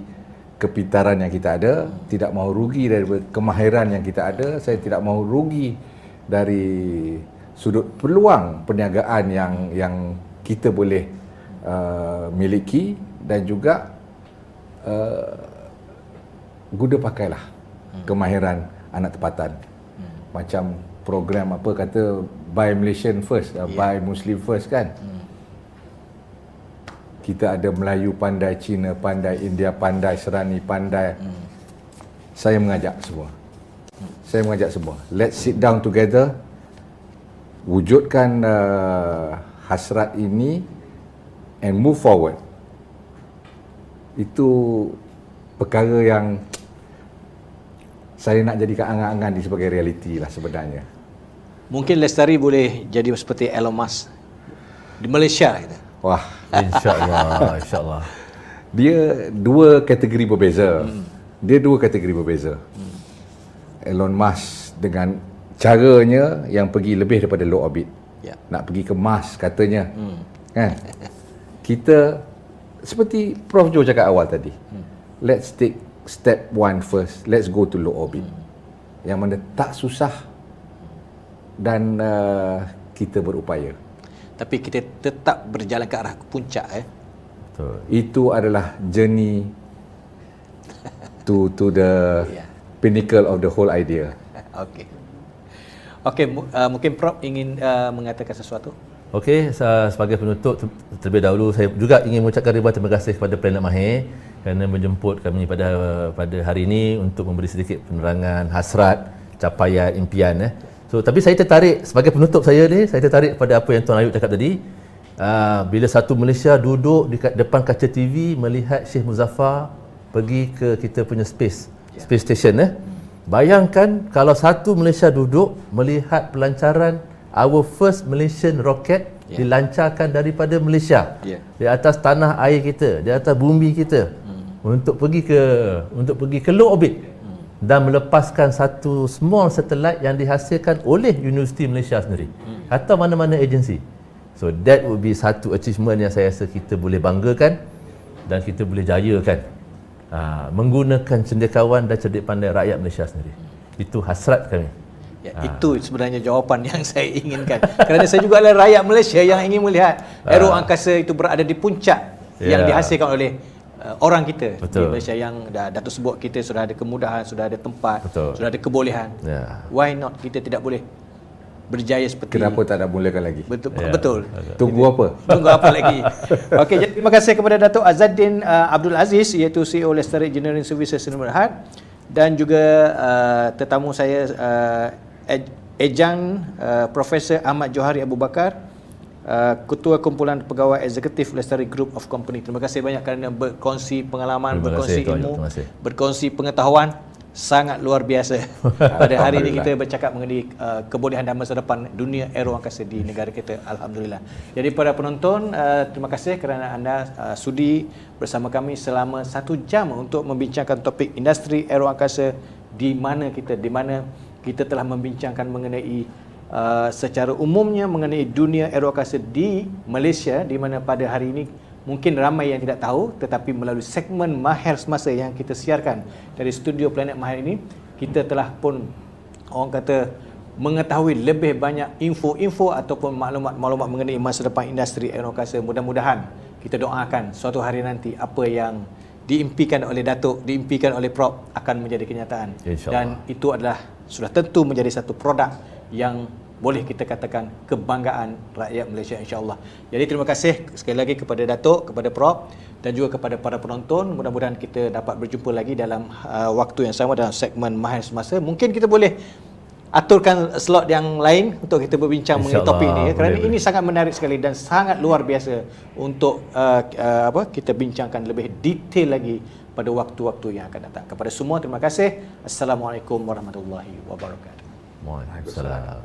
kepintaran yang kita ada, tidak mahu rugi dari kemahiran yang kita ada, saya tidak mahu rugi dari sudut peluang perniagaan yang yang kita boleh uh, miliki dan juga uh, guna pakailah hmm. kemahiran anak tempatan. Hmm. Macam program apa kata buy Malaysian first, uh, yeah. buy Muslim first kan. Hmm kita ada Melayu pandai, Cina pandai, India pandai, Serani pandai. Hmm. Saya mengajak semua. Hmm. Saya mengajak semua. Let's sit down together. Wujudkan uh, hasrat ini and move forward. Itu perkara yang saya nak jadikan angan-angan di sebagai realiti lah sebenarnya. Mungkin Lestari boleh jadi seperti Elon Musk di Malaysia kita. Wah, insya-Allah, *laughs* insya-Allah. Dia dua kategori berbeza. Hmm. Dia dua kategori berbeza. Hmm. Elon Musk dengan caranya yang pergi lebih daripada low orbit. Ya. Nak pergi ke Mars katanya. Hmm. Kan? *laughs* Kita seperti Prof Jo cakap awal tadi. Hmm. Let's take step one first. Let's go to low orbit. Hmm. Yang mana tak susah dan uh, kita berupaya tapi kita tetap berjalan ke arah puncak eh betul itu adalah journey to to the *laughs* yeah. pinnacle of the whole idea *laughs* okey okey uh, mungkin prof ingin uh, mengatakan sesuatu Okey, sebagai penutup terlebih dahulu saya juga ingin mengucapkan ribuan terima kasih kepada Planet Mahir kerana menjemput kami pada pada hari ini untuk memberi sedikit penerangan hasrat capaian impian eh. So tapi saya tertarik sebagai penutup saya ni, saya tertarik pada apa yang Tuan Ayub cakap tadi. Uh, bila satu Malaysia duduk di depan kaca TV melihat Syekh Muzaffar pergi ke kita punya space, yeah. space station eh. Bayangkan kalau satu Malaysia duduk melihat pelancaran our first Malaysian rocket yeah. dilancarkan daripada Malaysia. Yeah. Di atas tanah air kita, di atas bumi kita. Hmm. Untuk pergi ke untuk pergi ke low orbit dan melepaskan satu small satellite yang dihasilkan oleh Universiti Malaysia sendiri hmm. atau mana-mana agensi. So that would be satu achievement yang saya rasa kita boleh banggakan dan kita boleh jayakan. Ha, menggunakan cendekiawan dan cerdik pandai rakyat Malaysia sendiri. Itu hasrat kami. Ya, ha. Itu sebenarnya jawapan *laughs* yang saya inginkan. Kerana saya juga adalah rakyat Malaysia yang ingin melihat aero ha. angkasa itu berada di puncak yeah. yang dihasilkan oleh uh, orang kita Betul. di Malaysia yang dah Datuk sebut kita sudah ada kemudahan, sudah ada tempat, Betul. sudah ada kebolehan. Yeah. Why not kita tidak boleh berjaya seperti Kenapa tak nak mulakan lagi? Betul. Yeah. Betul. Tunggu apa? Tunggu apa *laughs* lagi? Okey, jadi terima kasih kepada Datuk Azaddin uh, Abdul Aziz iaitu CEO Lester Engineering Services Sdn Bhd dan juga uh, tetamu saya uh, Ejang uh, Profesor Ahmad Johari Abu Bakar Uh, Ketua Kumpulan Pegawai Eksekutif Lestari Group of Company. Terima kasih banyak kerana berkongsi pengalaman, Terima berkongsi kasih, ilmu, berkongsi pengetahuan sangat luar biasa. *laughs* Pada hari ini kita bercakap mengenai uh, kebolehan dan masa depan dunia aero angkasa di negara kita. Alhamdulillah. Jadi para penonton, uh, terima kasih kerana anda uh, sudi bersama kami selama satu jam untuk membincangkan topik industri aero angkasa di mana kita, di mana kita telah membincangkan mengenai uh, secara umumnya mengenai dunia aerokasa di Malaysia di mana pada hari ini mungkin ramai yang tidak tahu tetapi melalui segmen Mahir Semasa yang kita siarkan dari studio Planet Mahir ini kita telah pun orang kata mengetahui lebih banyak info-info ataupun maklumat-maklumat mengenai masa depan industri aerokasa mudah-mudahan kita doakan suatu hari nanti apa yang diimpikan oleh Datuk, diimpikan oleh Prop akan menjadi kenyataan. Dan itu adalah sudah tentu menjadi satu produk yang boleh kita katakan kebanggaan rakyat Malaysia insya-Allah. Jadi terima kasih sekali lagi kepada Datuk, kepada Prop dan juga kepada para penonton. Mudah-mudahan kita dapat berjumpa lagi dalam uh, waktu yang sama dalam segmen Mahir Semasa. Mungkin kita boleh aturkan slot yang lain untuk kita berbincang mengenai topik ini ya kerana boleh, ini boleh. sangat menarik sekali dan sangat luar biasa untuk uh, uh, apa kita bincangkan lebih detail lagi pada waktu-waktu yang akan datang. Kepada semua terima kasih. Assalamualaikum warahmatullahi wabarakatuh. one. So glad.